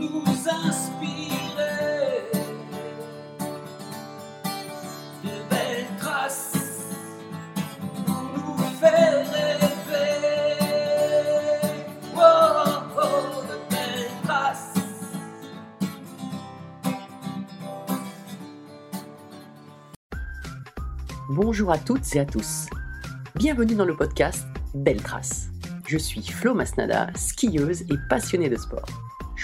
nous inspirer de belles traces pour nous faire rêver. Oh, oh, de belles traces. Bonjour à toutes et à tous. Bienvenue dans le podcast Belle Trace. Je suis Flo Masnada, skieuse et passionnée de sport.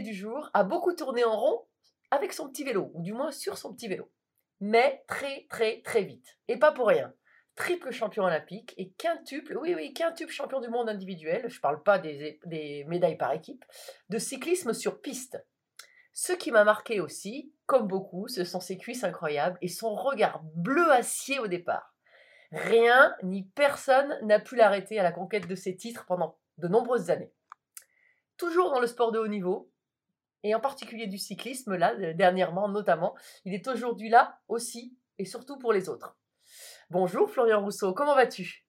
Du jour a beaucoup tourné en rond avec son petit vélo, ou du moins sur son petit vélo. Mais très très très vite. Et pas pour rien. Triple champion olympique et quintuple, oui oui, quintuple champion du monde individuel, je parle pas des, des médailles par équipe, de cyclisme sur piste. Ce qui m'a marqué aussi, comme beaucoup, ce sont ses cuisses incroyables et son regard bleu acier au départ. Rien ni personne n'a pu l'arrêter à la conquête de ses titres pendant de nombreuses années. Toujours dans le sport de haut niveau, et en particulier du cyclisme, là, euh, dernièrement notamment, il est aujourd'hui là aussi et surtout pour les autres. Bonjour Florian Rousseau, comment vas-tu?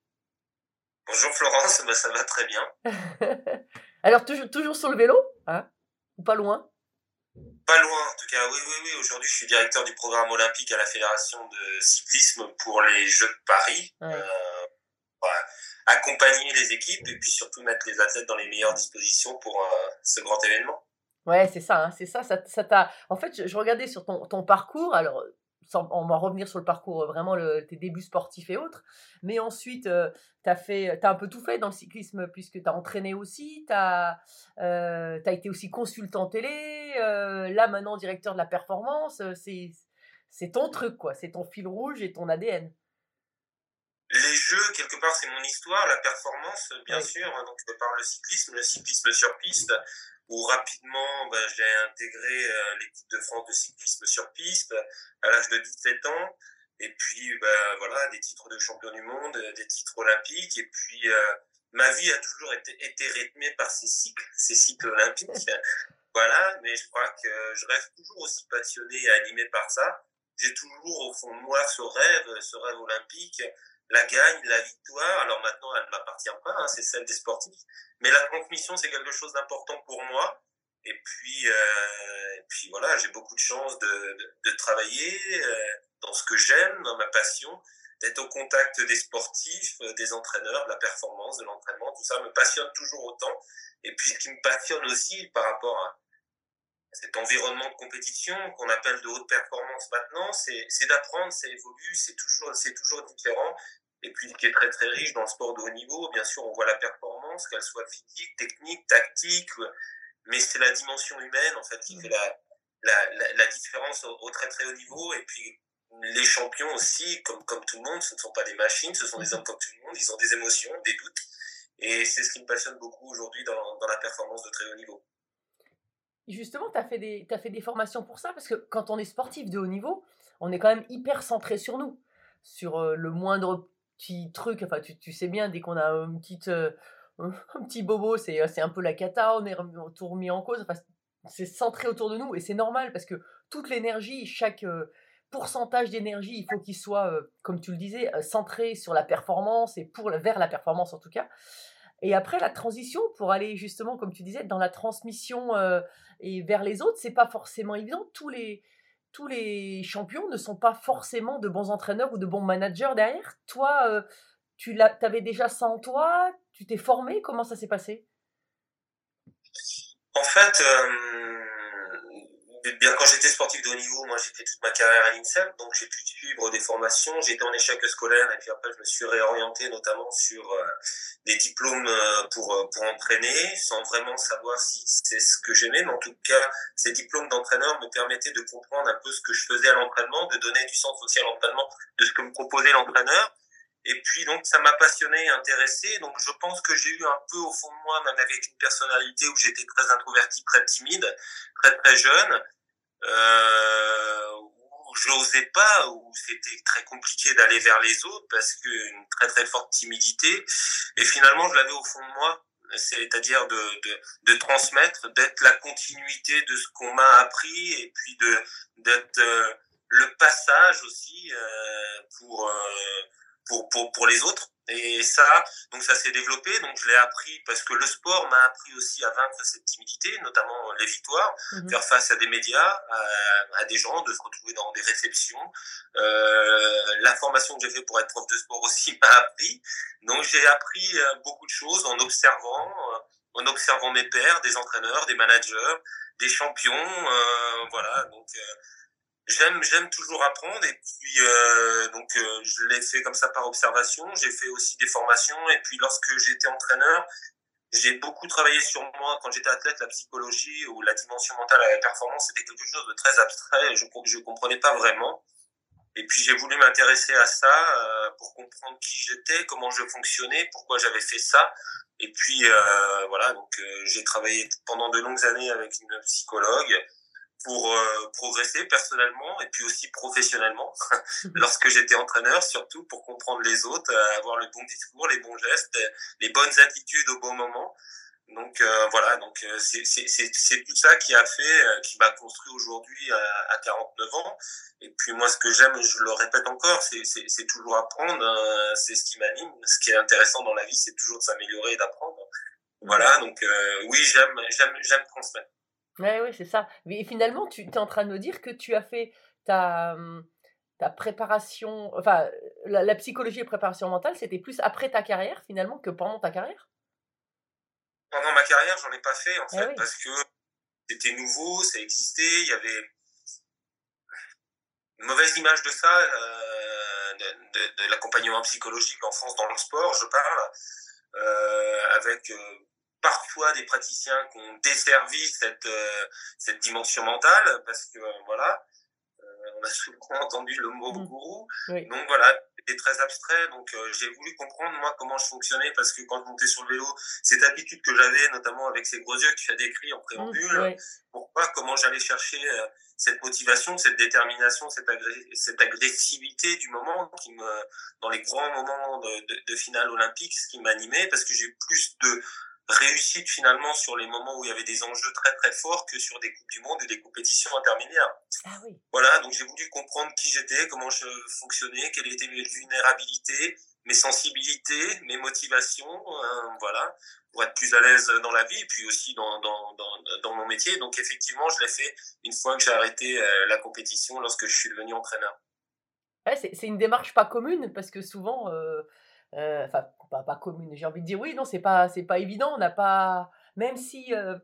Bonjour Florence, bah, ça va très bien. Alors toujours, toujours sur le vélo, hein? Ou pas loin? Pas loin, en tout cas, oui, oui, oui. Aujourd'hui, je suis directeur du programme olympique à la Fédération de cyclisme pour les Jeux de Paris. Ouais. Euh, voilà. Accompagner les équipes et puis surtout mettre les athlètes dans les meilleures dispositions pour euh, ce grand événement. Ouais, c'est ça, hein, c'est ça, ça, t'a... En fait, je, je regardais sur ton, ton parcours, alors sans, on va revenir sur le parcours, euh, vraiment le, tes débuts sportifs et autres, mais ensuite, euh, tu as un peu tout fait dans le cyclisme puisque tu as entraîné aussi, tu as, été aussi consultant télé, euh, là maintenant directeur de la performance, euh, c'est, c'est ton truc, quoi, c'est ton fil rouge et ton ADN. Les Jeux, quelque part, c'est mon histoire, la performance, bien Oui. sûr. donc, je parle le cyclisme, le cyclisme sur piste, où rapidement, ben, j'ai intégré euh, l'équipe de France de cyclisme sur piste à l'âge de 17 ans. Et puis, ben, voilà, des titres de champion du monde, euh, des titres olympiques. Et puis, euh, ma vie a toujours été, été rythmée par ces cycles, ces cycles olympiques. voilà, mais je crois que je reste toujours aussi passionné et animé par ça. J'ai toujours au fond de moi ce rêve, ce rêve olympique la gagne, la victoire, alors maintenant elle ne m'appartient pas, hein, c'est celle des sportifs, mais la transmission c'est quelque chose d'important pour moi. Et puis, euh, et puis voilà, j'ai beaucoup de chance de, de, de travailler euh, dans ce que j'aime, dans ma passion, d'être au contact des sportifs, euh, des entraîneurs, de la performance, de l'entraînement, tout ça me passionne toujours autant. Et puis ce qui me passionne aussi par rapport à cet environnement de compétition qu'on appelle de haute performance maintenant, c'est d'apprendre, c'est évolue, c'est toujours, c'est toujours différent. Et puis, qui est très très riche dans le sport de haut niveau, bien sûr, on voit la performance, qu'elle soit physique, technique, tactique, mais c'est la dimension humaine en fait qui fait la, la, la, la différence au, au, très très haut niveau. Et puis, les champions aussi, comme, comme tout le monde, ce ne sont pas des machines, ce sont des hommes comme tout le monde, ils ont des émotions, des doutes. Et c'est ce qui me passionne beaucoup aujourd'hui dans, dans la performance de très haut niveau. Justement, tu as, fait des- fait des formations pour ça, parce que quand on est sportif de haut niveau, on est quand même hyper centré sur nous, sur euh, le moindre petit truc. Enfin, tu, tu sais bien, dès qu'on a une petite, euh, un petit bobo, c'est euh, c'est un peu la cata, on est tout remis en cause. Enfin, c'est centré autour de nous, et c'est normal, parce que toute l'énergie, chaque pourcentage d'énergie, il faut qu'il soit, comme tu le disais, centré sur la performance, et pour, vers la performance en tout cas. Et après, la transition pour aller justement, comme tu disais, dans la transmission euh, et vers les autres, c'est pas forcément évident. Tous les, tous les champions ne sont pas forcément de bons entraîneurs ou de bons managers derrière. Toi, euh, tu avais déjà ça en toi? Tu t'es formé? Comment ça s'est passé? En fait, euh, bien quand j'étais sportif de haut niveau, moi j'ai fait toute ma carrière à l'INSEP, donc j'ai pu suivre des formations. J'étais en échec scolaire et puis après je me suis réorienté notamment sur euh, des diplômes euh, pour euh, pour entraîner, sans vraiment savoir si c'est ce que j'aimais, mais en tout cas ces diplômes d'entraîneur me permettaient de comprendre un peu ce que je faisais à l'entraînement, de donner du sens aussi à l'entraînement, de ce que me proposait l'entraîneur. Et puis donc ça m'a passionné, intéressé. Donc je pense que j'ai eu un peu au fond de moi, même avec une personnalité où j'étais très introverti, très timide, très très jeune, euh, où j'osais pas, où c'était très compliqué d'aller vers les autres parce qu'une très très forte timidité. Et finalement je l'avais au fond de moi, c'est-à-dire de, de, de, transmettre, d'être la continuité de ce qu'on m'a appris et puis de d'être euh, le passage aussi euh, pour, euh, pour, pour, pour les autres. Et ça, donc ça s'est développé, donc je l'ai appris parce que le sport m'a appris aussi à vaincre cette timidité, notamment les victoires, Mhm. faire face à des médias, à, à des gens, de se retrouver dans des réceptions. Euh, la formation que j'ai fait pour être prof de sport aussi m'a appris. Donc j'ai appris euh, beaucoup de choses en observant, euh, en observant mes pairs, des entraîneurs, des managers, des champions, euh, voilà. Donc euh, j'aime j'aime toujours apprendre et puis euh, donc euh, je l'ai fait comme ça par observation. J'ai fait aussi des formations et puis lorsque j'étais entraîneur, j'ai beaucoup travaillé sur moi quand j'étais athlète, la psychologie ou la dimension mentale à la performance, c'était quelque chose de très abstrait. Je je comprenais pas vraiment. Et puis j'ai voulu m'intéresser à ça euh, pour comprendre qui j'étais, comment je fonctionnais, pourquoi j'avais fait ça. Et puis euh, voilà, donc euh, j'ai travaillé pendant de longues années avec une psychologue pour euh, progresser personnellement et puis aussi professionnellement lorsque j'étais entraîneur surtout pour comprendre les autres euh, avoir le bon discours les bons gestes les bonnes attitudes au bon moment. Donc euh, voilà donc euh, c'est c'est tout ça qui a fait euh, qui m'a construit aujourd'hui à, à 49 ans. Et puis moi ce que j'aime je le répète encore c'est c'est c'est toujours apprendre euh, c'est ce qui m'anime. Ce qui est intéressant dans la vie c'est toujours de s'améliorer et d'apprendre. Voilà donc euh, oui j'aime j'aime j'aime transmettre Ouais, c'est ça. Mais finalement, tu es en train de me dire que tu as fait ta, ta préparation, enfin, la, la psychologie et préparation mentale, c'était plus après ta carrière finalement que pendant ta carrière? Pendant ma carrière, j'en ai pas fait en Eh fait oui. parce que c'était nouveau, ça existait, il y avait une mauvaise image de ça, euh, de, de- de l'accompagnement psychologique en France dans le sport, je parle, euh, avec euh, parfois des praticiens qui ont desservi cette euh, cette dimension mentale parce que euh, voilà, euh, on a souvent entendu le mot Mhm. gourou, Oui. donc voilà, c'était très abstrait. Donc euh, j'ai voulu comprendre moi comment je fonctionnais parce que quand je montais sur le vélo, cette attitude que j'avais, notamment avec ces gros yeux que tu as décrits en préambule, ouais. pourquoi, comment j'allais chercher cette motivation, cette détermination, cette, agré- cette agressivité du moment qui me, dans les grands moments de, de, de finale olympique, ce qui m'animait parce que j'ai plus de réussite finalement sur les moments où il y avait des enjeux très très forts que sur des coupes du monde et des compétitions intermédiaires. Ah oui. Voilà, donc j'ai voulu comprendre qui j'étais, comment je fonctionnais, quelles étaient mes vulnérabilités, mes sensibilités, mes motivations, euh, voilà, pour être plus à l'aise dans la vie et puis aussi dans, dans, dans, dans mon métier. Donc effectivement, je l'ai fait une fois que j'ai arrêté euh, la compétition lorsque je suis devenu entraîneur. Ouais, c'est une démarche pas commune parce que souvent, euh, enfin, pas, commune, j'ai envie de dire oui, non, c'est pas, c'est pas évident. On n'a pas, même si euh,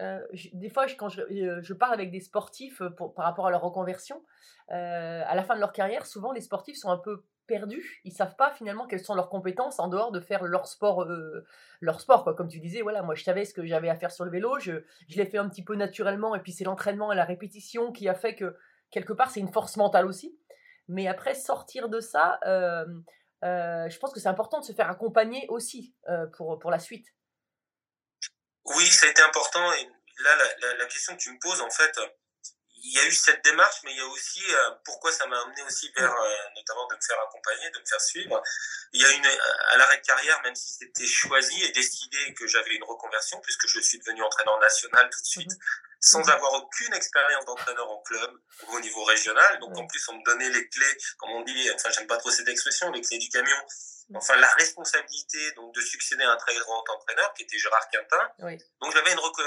euh, des fois, quand je, euh, je parle avec des sportifs euh, par rapport à leur reconversion, euh, à la fin de leur carrière, souvent les sportifs sont un peu perdus. Ils savent pas finalement quelles sont leurs compétences en dehors de faire leur sport, euh, leur sport quoi. Comme tu disais, voilà, moi je savais ce que j'avais à faire sur le vélo, je, je l'ai fait un petit peu naturellement, et puis c'est l'entraînement et la répétition qui a fait que quelque part c'est une force mentale aussi. Mais après, sortir de ça, euh, je pense que c'est important de se faire accompagner aussi euh, pour, pour la suite. Oui, ça a été important. Et là, la, la, la question que tu me poses, en fait, il y a eu cette démarche, mais il y a aussi euh, pourquoi ça m'a amené aussi vers, notamment de me faire accompagner, de me faire suivre. Il y a une à l'arrêt de carrière, même si c'était choisi et décidé que j'avais une reconversion, puisque je suis devenu entraîneur national tout de suite, sans avoir aucune expérience d'entraîneur en club ou au niveau régional. Donc en plus, on me donnait les clés, comme on dit, enfin j'aime pas trop cette expression, les clés du camion. Enfin, la responsabilité donc de succéder à un très grand entraîneur qui était Gérard Quintin. Oui. Donc j'avais une, reco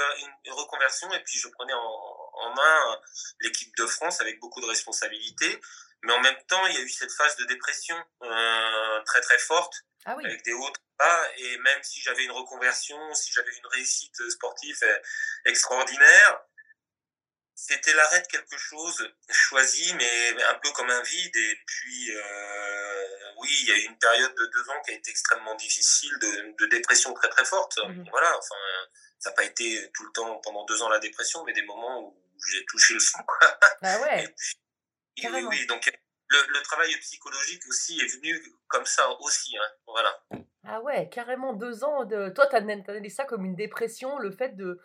une, reconversion et puis je prenais en, en main l'équipe de France avec beaucoup de responsabilités. Mais en même temps, il y a eu cette phase de dépression euh, très très forte, ah oui. avec des hauts Et même si j'avais une reconversion, si j'avais une réussite sportive extraordinaire, c'était l'arrêt de quelque chose choisi, mais un peu comme un vide. Et puis, euh, oui, il y a eu une période de deux ans qui a été extrêmement difficile, de, de dépression très très forte. Mhm. Voilà, enfin, ça n'a pas été tout le temps pendant deux ans la dépression, mais des moments où j'ai touché le fond. Quoi. Ah ouais. Et puis, oui, oui, donc le, travail psychologique aussi est venu comme ça aussi. Hein, voilà. Ah ouais, carrément deux ans de. Toi, tu analysé ça comme une dépression, le fait de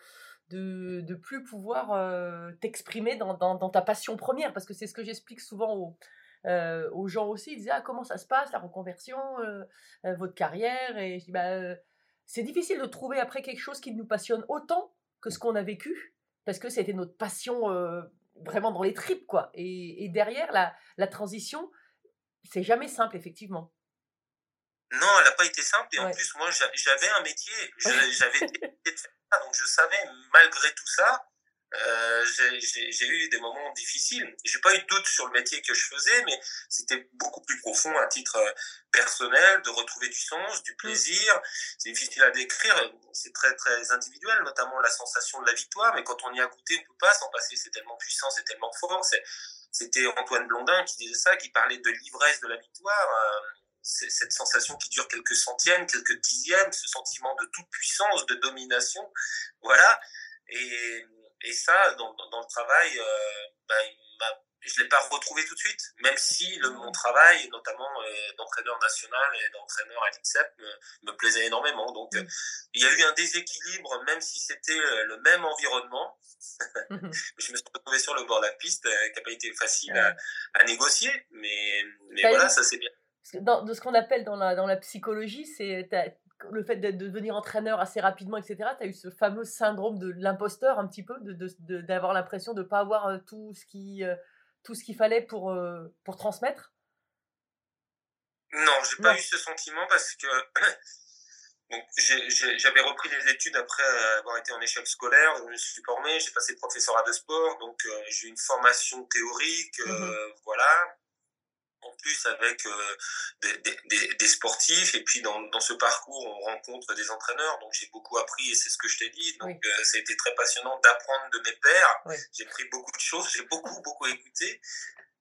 de ne plus pouvoir euh, t'exprimer dans, dans, ta passion première, parce que c'est ce que j'explique souvent aux, euh, aux gens aussi. Ils disent ah, comment ça se passe, la reconversion, euh, votre carrière? Et je dis bah, c'est difficile de trouver après quelque chose qui nous passionne autant que ce qu'on a vécu, parce que c'était notre passion vraiment dans les tripes, quoi. Et, et derrière, la, la transition, c'est jamais simple, effectivement. Non, elle n'a pas été simple. Et en plus, moi, j'avais un métier. J'avais donc je savais, malgré tout ça, euh, j'ai eu des moments difficiles. J'ai pas eu de doute sur le métier que je faisais, mais c'était beaucoup plus profond à titre euh, personnel, de retrouver du sens, du plaisir. C'est difficile à décrire, c'est très très individuel, notamment la sensation de la victoire. Mais quand on y a goûté, on peut pas s'en passer. C'est tellement puissant, c'est tellement fort. C'était Antoine Blondin qui disait ça, qui parlait de l'ivresse de la victoire. Euh, cette sensation qui dure quelques centièmes, quelques dixièmes, ce sentiment de toute puissance, de domination, voilà. Et, et ça, dans, dans, le travail, euh, bah, je ne l'ai pas retrouvé tout de suite, même si le, mon travail, notamment euh, d'entraîneur national et d'entraîneur à l'INSEP, me, me, plaisait énormément. Donc, euh, il y a eu un déséquilibre, même si c'était le même environnement. je me suis retrouvé sur le bord de la piste, qui n'a pas été facile à, à négocier, mais, mais voilà, ça s'est bien. Dans, de ce qu'on appelle dans la, dans la psychologie, c'est le fait de devenir entraîneur assez rapidement, etc. Tu as eu ce fameux syndrome de l'imposteur un petit peu, d'avoir l'impression de ne pas avoir euh, tout ce qui euh, tout ce qu'il fallait pour, euh, pour transmettre? Non, j'ai pas eu ce sentiment parce que j'avais repris les études après avoir été en échec scolaire, je me suis formé, j'ai passé professorat de sport, donc j'ai une formation théorique, mmh voilà en plus avec euh, des, des, des, sportifs. Et puis dans, dans, ce parcours on rencontre des entraîneurs. Donc j'ai beaucoup appris et c'est ce que je t'ai dit. Donc oui. euh, ça a été très passionnant d'apprendre de mes oui. j'ai pris beaucoup de choses. J'ai beaucoup beaucoup écouté.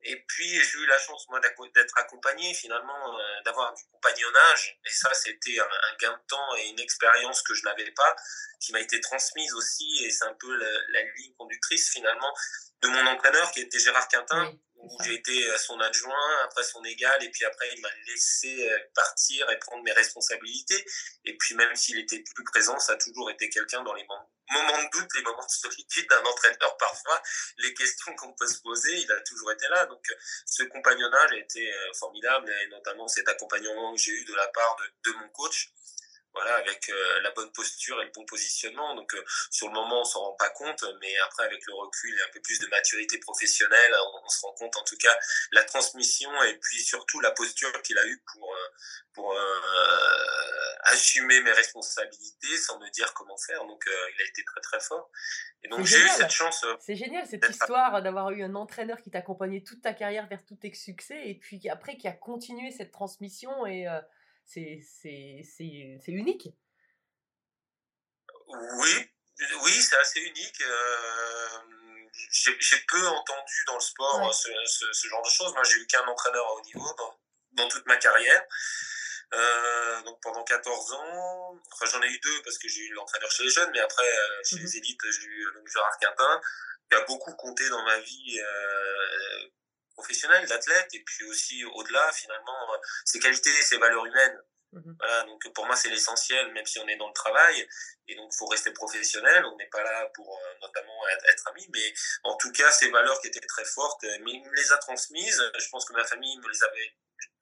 Et puis j'ai eu la chance moi d'être accompagné finalement euh, d'avoir du compagnonnage. Et ça c'était un, un, gain de temps et une expérience que je n'avais pas qui m'a été transmise aussi. Et c'est un peu la, la, ligne conductrice finalement de mon entraîneur qui était Gérard Quintin oui où j'ai été son adjoint, après son égal, et puis après il m'a laissé euh, partir et prendre mes responsabilités. Et puis même s'il était plus présent, ça a toujours été quelqu'un dans les moments de doute, les moments de solitude d'un entraîneur parfois, les questions qu'on peut se poser, il a toujours été là. Donc ce compagnonnage a été euh, formidable, et notamment cet accompagnement que j'ai eu de la part de, de mon coach voilà, avec euh, la bonne posture et le bon positionnement. Donc, euh, sur le moment, on s'en rend pas compte, mais après, avec le recul et un peu plus de maturité professionnelle, on, on se rend compte, en tout cas, la transmission et puis surtout la posture qu'il a eue pour, euh, pour assumer mes responsabilités sans me dire comment faire. Donc, il a été très, très fort. Et donc, j'ai eu cette chance. C'est génial, cette histoire d'avoir eu un entraîneur qui t'accompagnait toute ta carrière vers tous tes succès et puis après, qui a continué cette transmission et c'est unique. Oui, oui, c'est assez unique. Euh, j'ai peu entendu dans le sport ouais. ce, ce, ce, genre de choses. Moi, j'ai eu qu'un entraîneur à haut niveau dans, dans toute ma carrière. Euh, donc pendant 14 ans, enfin j'en ai eu deux parce que j'ai eu l'entraîneur chez les jeunes, mais après euh, chez mmh. les élites, j'ai eu donc Gérard Quintin, qui a beaucoup compté dans ma vie professionnel, d'athlète, et puis aussi au-delà, finalement, euh, ses qualités, ses valeurs humaines. Mmh. Voilà, donc pour moi, c'est l'essentiel, même si on est dans le travail, et donc il faut rester professionnel. On n'est pas là pour euh, notamment être, être amis, mais en tout cas, ces valeurs qui étaient très fortes, euh, mais il me les a transmises. Je pense que ma famille me les avait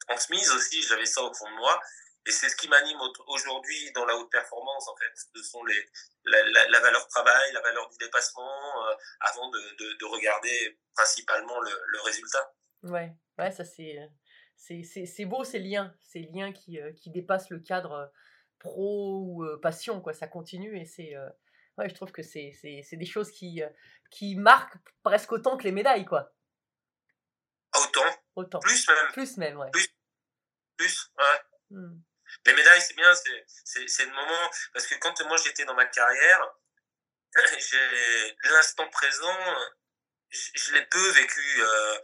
transmises aussi, j'avais ça au fond de moi. Et c'est ce qui m'anime aujourd'hui dans la haute performance, en fait. Ce sont les, la, la, la valeur travail, la valeur du dépassement, euh, avant de, de, de, regarder principalement le, le, résultat. Ouais, ouais, ça c'est. C'est beau ces liens, ces liens qui, euh, qui dépassent le cadre euh, pro ou euh, passion, quoi. Ça continue et c'est. Euh, ouais, je trouve que c'est des choses qui, euh, qui marquent presque autant que les médailles, quoi. Autant. Autant. Plus même. Plus même, ouais. Plus. Plus, ouais. Mmh. Les médailles, c'est bien, c'est le moment. Parce que quand moi j'étais dans ma carrière, l'instant présent, je, je l'ai peu vécu. euh,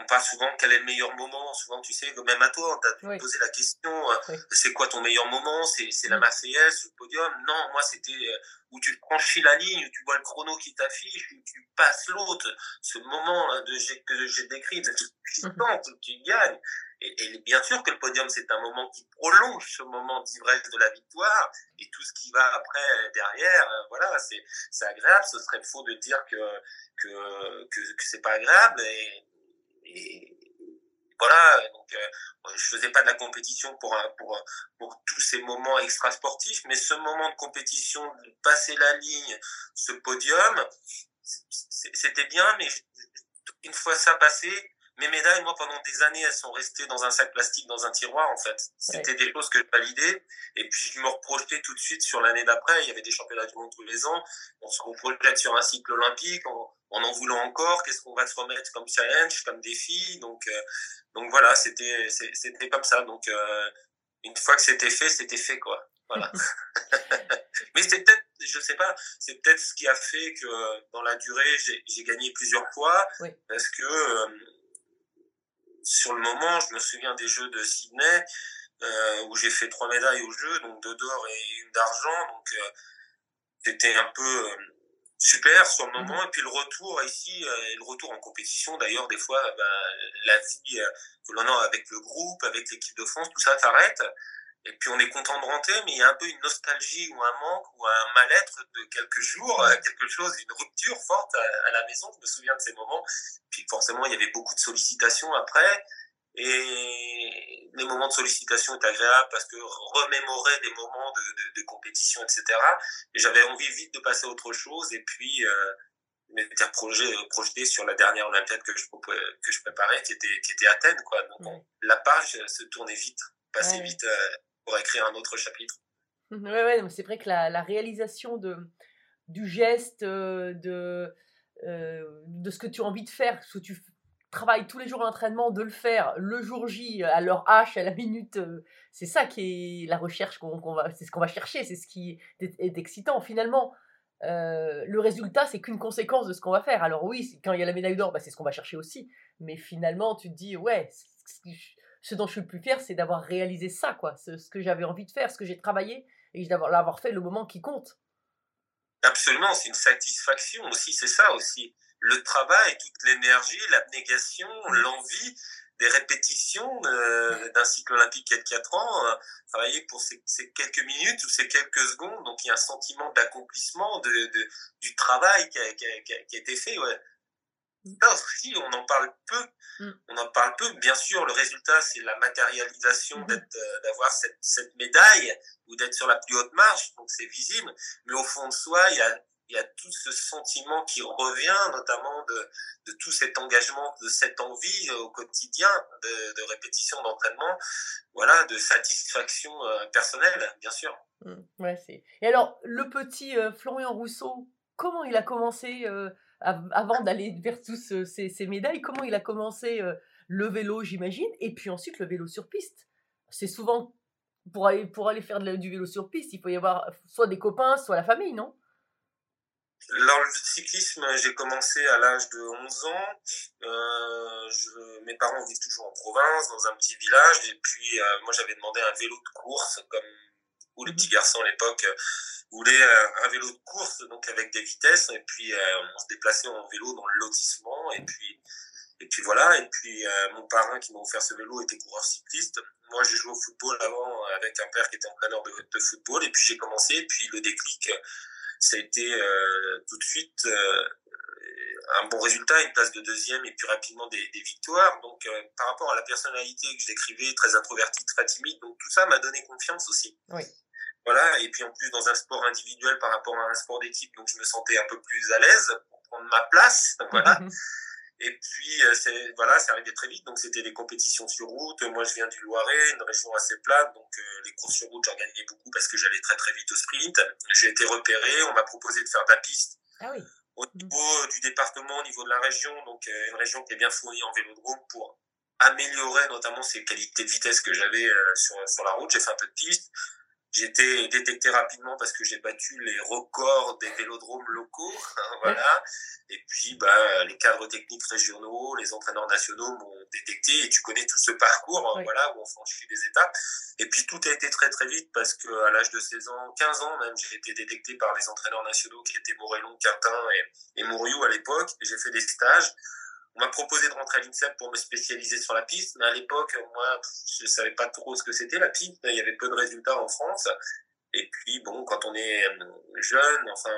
on parle souvent quel est le meilleur moment. Souvent, tu sais, même à toi, on t'a Oui. posé la question euh, Oui. c'est quoi ton meilleur moment? C'est la Mm. Marseillaise, le podium? Non, moi, c'était euh, où tu franchis la ligne, où tu vois le chrono qui t'affiche, où tu passes l'autre. Ce moment de, j'ai- que j'ai décrit, c'est excitant, que tu gagnes. Et, bien sûr que le podium, c'est un moment qui prolonge ce moment d'ivresse de la victoire. Et tout ce qui va après, derrière, euh, voilà, c'est c'est agréable. Ce serait faux de dire que que, que, c'est pas agréable. Et, et voilà, donc euh, je faisais pas de la compétition pour, pour, pour tous ces moments extra sportifs, mais ce moment de compétition, de passer la ligne, ce podium, c'était bien, mais une fois ça passé, mes médailles, moi, pendant des années, elles sont restées dans un sac plastique, dans un tiroir, en fait. C'était des choses que je validais. Et puis, je me reprojetais tout de suite sur l'année d'après. Il y avait des championnats du monde tous les ans. On se projette sur un cycle olympique en en, en voulant encore. Qu'est-ce qu'on va se remettre comme challenge, comme défi? Donc, euh, donc voilà, c'était c'était comme ça. Donc, euh, une fois que c'était fait, c'était fait, quoi. Voilà. Mais c'est peut-être, je sais pas, c'est peut-être ce qui a fait que euh, dans la durée, j'ai j'ai gagné plusieurs fois. Oui. Parce que euh, sur le moment, je me souviens des Jeux de Sydney euh, où j'ai fait trois médailles aux Jeux, donc deux d'or et une d'argent. Donc euh, c'était un peu euh, super sur le moment. Et puis le retour ici, euh, et le retour en compétition, d'ailleurs, des fois, ben, la vie euh, que l'on a avec le groupe, avec l'équipe de France, tout ça s'arrête. Et puis on est content de rentrer, mais il y a un peu une nostalgie ou un manque ou un mal-être de quelques jours, euh, quelque chose, une rupture forte à, à la maison. Je me souviens de ces moments. Puis forcément, il y avait beaucoup de sollicitations après. Et les moments de sollicitation étaient agréables parce que remémorer des moments de, de, de compétition, etc. Et j'avais envie vite de passer à autre chose. Et puis, euh, m'étais projeté, projeté sur la dernière Olympiade que je, que je préparais, qui était, qui était Athènes. Quoi. Donc, la page se tournait vite, passait Ouais. vite euh, pour écrire un autre chapitre. Ouais, ouais, mais c'est vrai que la, réalisation de, du geste, euh, de, euh, de ce que tu as envie de faire, ce que tu travailles tous les jours à l'entraînement, de le faire le jour J, à l'heure H, à la minute, euh, c'est ça qui est la recherche qu'on va, c'est ce qu'on va chercher, c'est ce qui est, excitant finalement. Euh, le résultat, c'est qu'une conséquence de ce qu'on va faire. Alors oui, quand il y a la médaille d'or, bah, c'est ce qu'on va chercher aussi. Mais finalement, tu te dis, ouais, ce dont je suis le plus fier, c'est d'avoir réalisé ça, quoi. Ce, ce que j'avais envie de faire, ce que j'ai travaillé, et d'avoir l'avoir fait le moment qui compte. Absolument, c'est une satisfaction aussi, c'est ça aussi. Le travail, toute l'énergie, l'abnégation, l'envie, des répétitions euh, d'un cycle olympique de 4 ans, euh, travailler pour ces, ces quelques minutes ou ces quelques secondes, donc il y a un sentiment d'accomplissement de, de, du travail qui a, qui, a, qui, a, qui a été fait. Ouais. Aussi, on en parle peu. Mm. On en parle peu. Bien sûr, le résultat, c'est la matérialisation d'être, euh, d'avoir cette, cette médaille ou d'être sur la plus haute marche, donc c'est visible. Mais au fond de soi, il y a, il y a tout ce sentiment qui revient, notamment de, de tout cet engagement, de cette envie euh, au quotidien de, de répétition, d'entraînement, voilà, de satisfaction euh, personnelle, bien sûr. Mm. Ouais. Et alors, le petit euh, Florian Rousseau, comment il a commencé euh, avant d'aller vers tous euh, ces, ces médailles Comment il a commencé euh, le vélo, j'imagine, et puis ensuite le vélo sur piste C'est souvent pour aller pour aller faire de du vélo sur piste, il faut y avoir soit des copains, soit la famille, non? Lors du cyclisme, j'ai commencé à l'âge de 11 ans. Euh, je, mes parents vivent toujours en province, dans un petit village. Et puis, euh, moi, j'avais demandé un vélo de course, comme tous les petits garçons à l'époque euh, voulaient euh, un vélo de course, donc avec des vitesses. Et puis, euh, on se déplaçait en vélo dans le lotissement. Et puis, et puis voilà. Et puis, mon parrain qui m'a offert ce vélo était coureur cycliste. Moi, j'ai joué au football avant avec un père qui était entraîneur de, football. Et puis, j'ai commencé. Et puis, le déclic ça a été tout de suite un bon résultat, une place de deuxième et puis rapidement des, des victoires. Donc par rapport à la personnalité que je décrivais, très introvertie, très timide, donc tout ça m'a donné confiance aussi. Oui. Voilà, et puis en plus dans un sport individuel par rapport à un sport d'équipe, donc je me sentais un peu plus à l'aise pour prendre ma place. Voilà. Et puis, euh, c'est, voilà, c'est arrivé très vite. Donc, c'était des compétitions sur route. Moi, je viens du Loiret, une région assez plate. Donc, euh, les courses sur route, j'en gagnais beaucoup parce que j'allais très, très vite au sprint. J'ai été repéré. On m'a proposé de faire de la piste Ah oui. au niveau du département, au niveau de la région. Donc, euh, une région qui est bien fournie en vélodrome pour améliorer notamment ces qualités de vitesse que j'avais euh, sur, sur la route. J'ai fait un peu de piste. J'ai été détecté rapidement parce que j'ai battu les records des vélodromes locaux, hein, voilà. Et puis, bah, les cadres techniques régionaux, les entraîneurs nationaux m'ont détecté et tu connais tout ce parcours, Oui. voilà, où on franchit des étapes. Et puis, tout a été très, très vite parce que à l'âge de 16 ans, 15 ans même, j'ai été détecté par les entraîneurs nationaux qui étaient Morellon, Quintin et, et Mouriou à l'époque. Et J'ai fait des stages. On m'a proposé de rentrer à l'INSEP pour me spécialiser sur la piste, mais à l'époque, moi, je savais pas trop ce que c'était la piste. Il y avait peu de résultats en France. Et puis, bon, quand on est euh, jeune, enfin,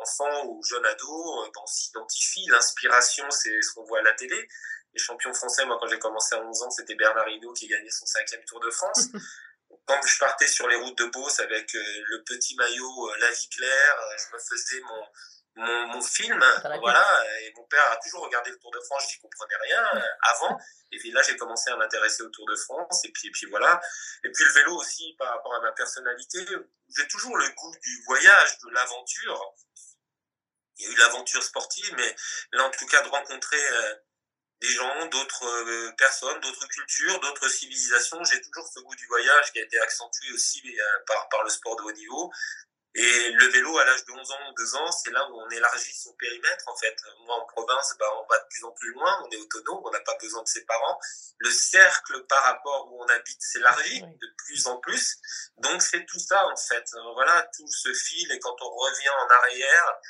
enfant ou jeune ado, euh, on s'identifie. L'inspiration, c'est ce qu'on voit à la télé. Les champions français, moi, quand j'ai commencé à 11 ans, c'était Bernard Hinault qui gagnait son cinquième Tour de France. Quand je partais sur les routes de Beauce avec euh, le petit maillot La Vie Claire, je me faisais mon, mon, mon film, voilà, et mon père a toujours regardé le Tour de France, je n'y comprenais rien euh, avant, et puis là j'ai commencé à m'intéresser au Tour de France, et puis, et puis voilà, et puis le vélo aussi par rapport à ma personnalité, j'ai toujours le goût du voyage, de l'aventure, il y a eu l'aventure sportive, mais là en tout cas de rencontrer euh, des gens, d'autres euh, personnes, d'autres cultures, d'autres civilisations. J'ai toujours ce goût du voyage qui a été accentué aussi euh, par, par le sport de haut niveau. Et le vélo, à l'âge de 11 ans ou 2 ans, c'est là où on élargit son périmètre, en fait. Moi, en province, bah, on va de plus en plus loin, on est autonome, on n'a pas besoin de ses parents. Le cercle par rapport où on habite s'élargit de plus en plus. Donc, c'est tout ça, en fait. Voilà, tout se file, et quand on revient en arrière,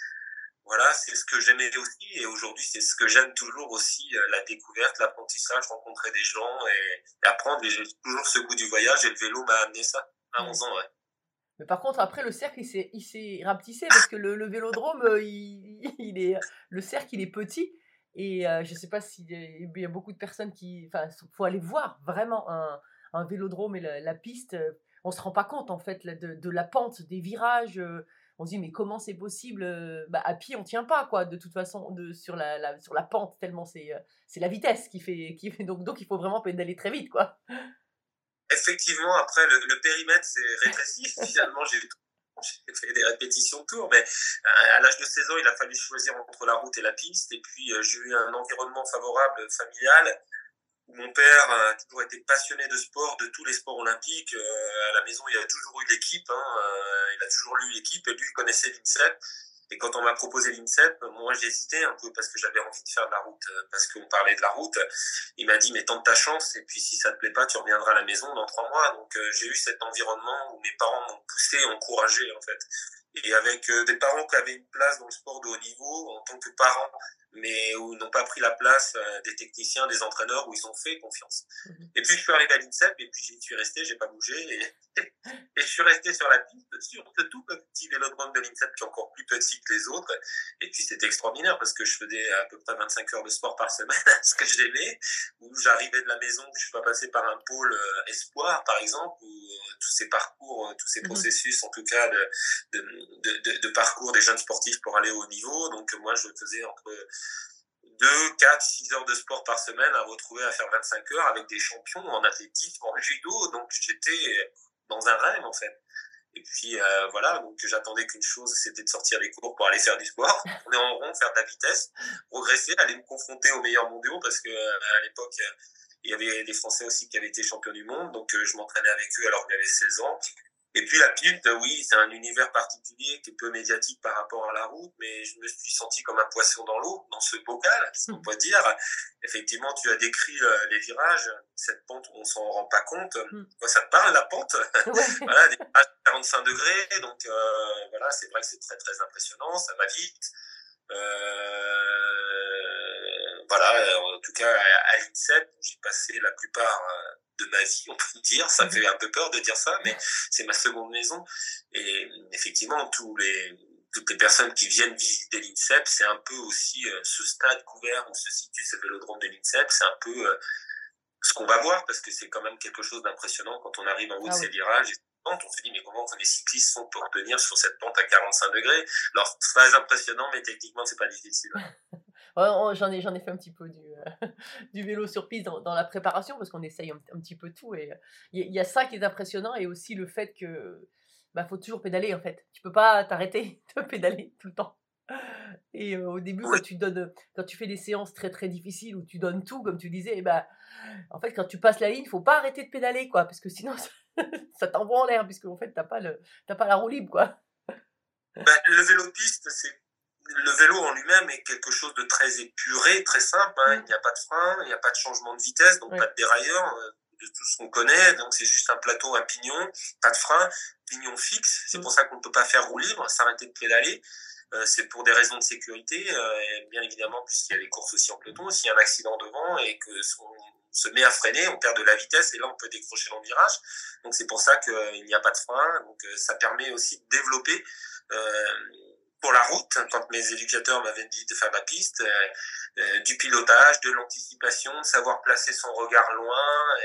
voilà, c'est ce que j'aimais aussi et aujourd'hui c'est ce que j'aime toujours aussi, euh, la découverte, l'apprentissage, rencontrer des gens et, et apprendre. Et j'ai toujours ce goût du voyage et le vélo m'a amené ça à 11 ans. Ouais. Mais par contre, après, le cercle, il s'est, rapetissé parce que le, le vélodrome, euh, il, il est, le cercle, il est petit. Et euh, je sais pas s'il y a- il y a beaucoup de personnes qui. Enfin, il faut aller voir vraiment un, un vélodrome et la, piste. euh, On se rend pas compte, en fait, de, de la pente, des virages. euh, On se dit, mais comment c'est possible euh, bah, À pied, on tient pas, quoi, de toute façon, de, sur, la, sur la pente, tellement euh, c'est la vitesse qui fait. Qui fait donc, donc, il faut vraiment pédaler très vite, quoi. Effectivement, après le, le périmètre s'est rétréci. Finalement, j'ai j'ai fait des répétitions de tours, mais euh, à l'âge de 16 ans, il a fallu choisir entre la route et la piste. Et puis, euh, j'ai eu un environnement favorable familial où mon père a toujours été passionné de sport, de tous les sports olympiques. Euh, à la maison, il a toujours eu l'équipe. Hein, il a toujours lu l'équipe et lui, il connaissait l'INSEP. Et quand on m'a proposé l'INSEP, moi hésité un peu parce que j'avais envie de faire de la route, euh, parce qu'on parlait de la route. Il m'a dit mais tente ta chance et puis si ça te plaît pas, tu reviendras à la maison dans trois mois. Donc euh, j'ai eu cet environnement où mes parents m'ont poussé, encouragé en fait. Et avec euh, des parents qui avaient une place dans le sport de haut niveau en tant que parents, mais où n'ont pas pris la place euh, des techniciens, des entraîneurs, où ils ont fait confiance. Mhm. Et puis je suis arrivé à l'INSEP et puis j'y suis resté, j'ai pas bougé et, et je suis resté sur la piste, sur ce tout petit vélodrome de l'INSEP qui est encore plus petit que les autres. Et puis c'était extraordinaire parce que je faisais à peu près 25 heures de sport par semaine, ce que j'aimais, où j'arrivais de la maison, je suis pas passé par un pôle euh, espoir par exemple, où euh, tous ces parcours, tous ces Mhm. processus en tout cas de, de, de, de, de parcours des jeunes sportifs pour aller au haut niveau. Donc moi je faisais entre 2, 4, 6 heures de sport par semaine à retrouver à faire 25 heures avec des champions en athlétisme, en judo. Donc j'étais dans un rêve en fait. Et puis euh, voilà, donc j'attendais qu'une chose, c'était de sortir des cours pour aller faire du sport, tourner en rond, faire de la vitesse, progresser, aller me confronter aux meilleurs mondiaux parce que euh, à l'époque euh, il y avait des Français aussi qui avaient été champions du monde, donc je m'entraînais avec eux alors que j'avais 16 ans. Et puis la piste, oui, c'est un univers particulier qui est peu médiatique par rapport à la route, mais je me suis senti comme un poisson dans l'eau, dans ce bocal, si on peut dire? Effectivement, tu as décrit euh, les virages, cette pente, on s'en rend pas compte. Mm. Toi, ça te parle la pente? Ouais. voilà, des virages à 45 degrés, donc euh, voilà, c'est vrai que c'est très très impressionnant, ça va vite. Euh, voilà, en tout cas à l'INSEP, j'ai passé la plupart euh, de ma vie, on peut dire, ça fait un peu peur de dire ça, mais c'est ma seconde maison. Et effectivement, tous les, toutes les personnes qui viennent visiter l'INSEP, c'est un peu aussi euh, ce stade couvert où se situe ce vélodrome de l'INSEP, c'est un peu euh, ce qu'on va voir parce que c'est quand même quelque chose d'impressionnant quand on arrive en haut Ah de ces oui. virages. Et on se dit mais comment les cyclistes font pour tenir sur cette pente à 45 degrés? Alors très impressionnant, mais techniquement c'est pas difficile. J'en ai, j'en ai fait un petit peu du, euh, du vélo sur piste dans, dans la préparation parce qu'on essaye un, un petit peu tout. Et il y, a- il y a ça qui est impressionnant et aussi le fait que bah, faut toujours pédaler en fait. Tu peux pas t'arrêter de pédaler tout le temps. Et euh, au début, quand tu donnes, quand tu fais des séances très très difficiles où tu donnes tout, comme tu disais, et bah, en fait, quand tu passes la ligne, faut pas arrêter de pédaler quoi, parce que sinon ça t'envoie en l'air, puisque en fait, t'as pas, le, pas la roue libre, quoi. Ben, le vélo piste, c'est le vélo en lui-même est quelque chose de très épuré, très simple. hein. Mm. Il n'y a pas de frein, il n'y a pas de changement de vitesse, donc pas de dérailleur, euh, de tout ce qu'on connaît. Donc c'est juste un plateau, un pignon, pas de frein, pignon fixe. C'est Mm. pour ça qu'on ne peut pas faire roue libre, s'arrêter de pédaler. Euh, c'est pour des raisons de sécurité, euh, et bien évidemment, puisqu'il y a les courses aussi en peloton. S'il y a un accident devant et que on se met à freiner, on perd de la vitesse et là on peut décrocher dans le virage. Donc c'est pour ça qu'il n'y a pas de frein. Donc euh, ça permet aussi de développer euh, pour la route, quand mes éducateurs m'avaient dit de faire de la piste, euh, euh, du pilotage, de l'anticipation, de savoir placer son regard loin,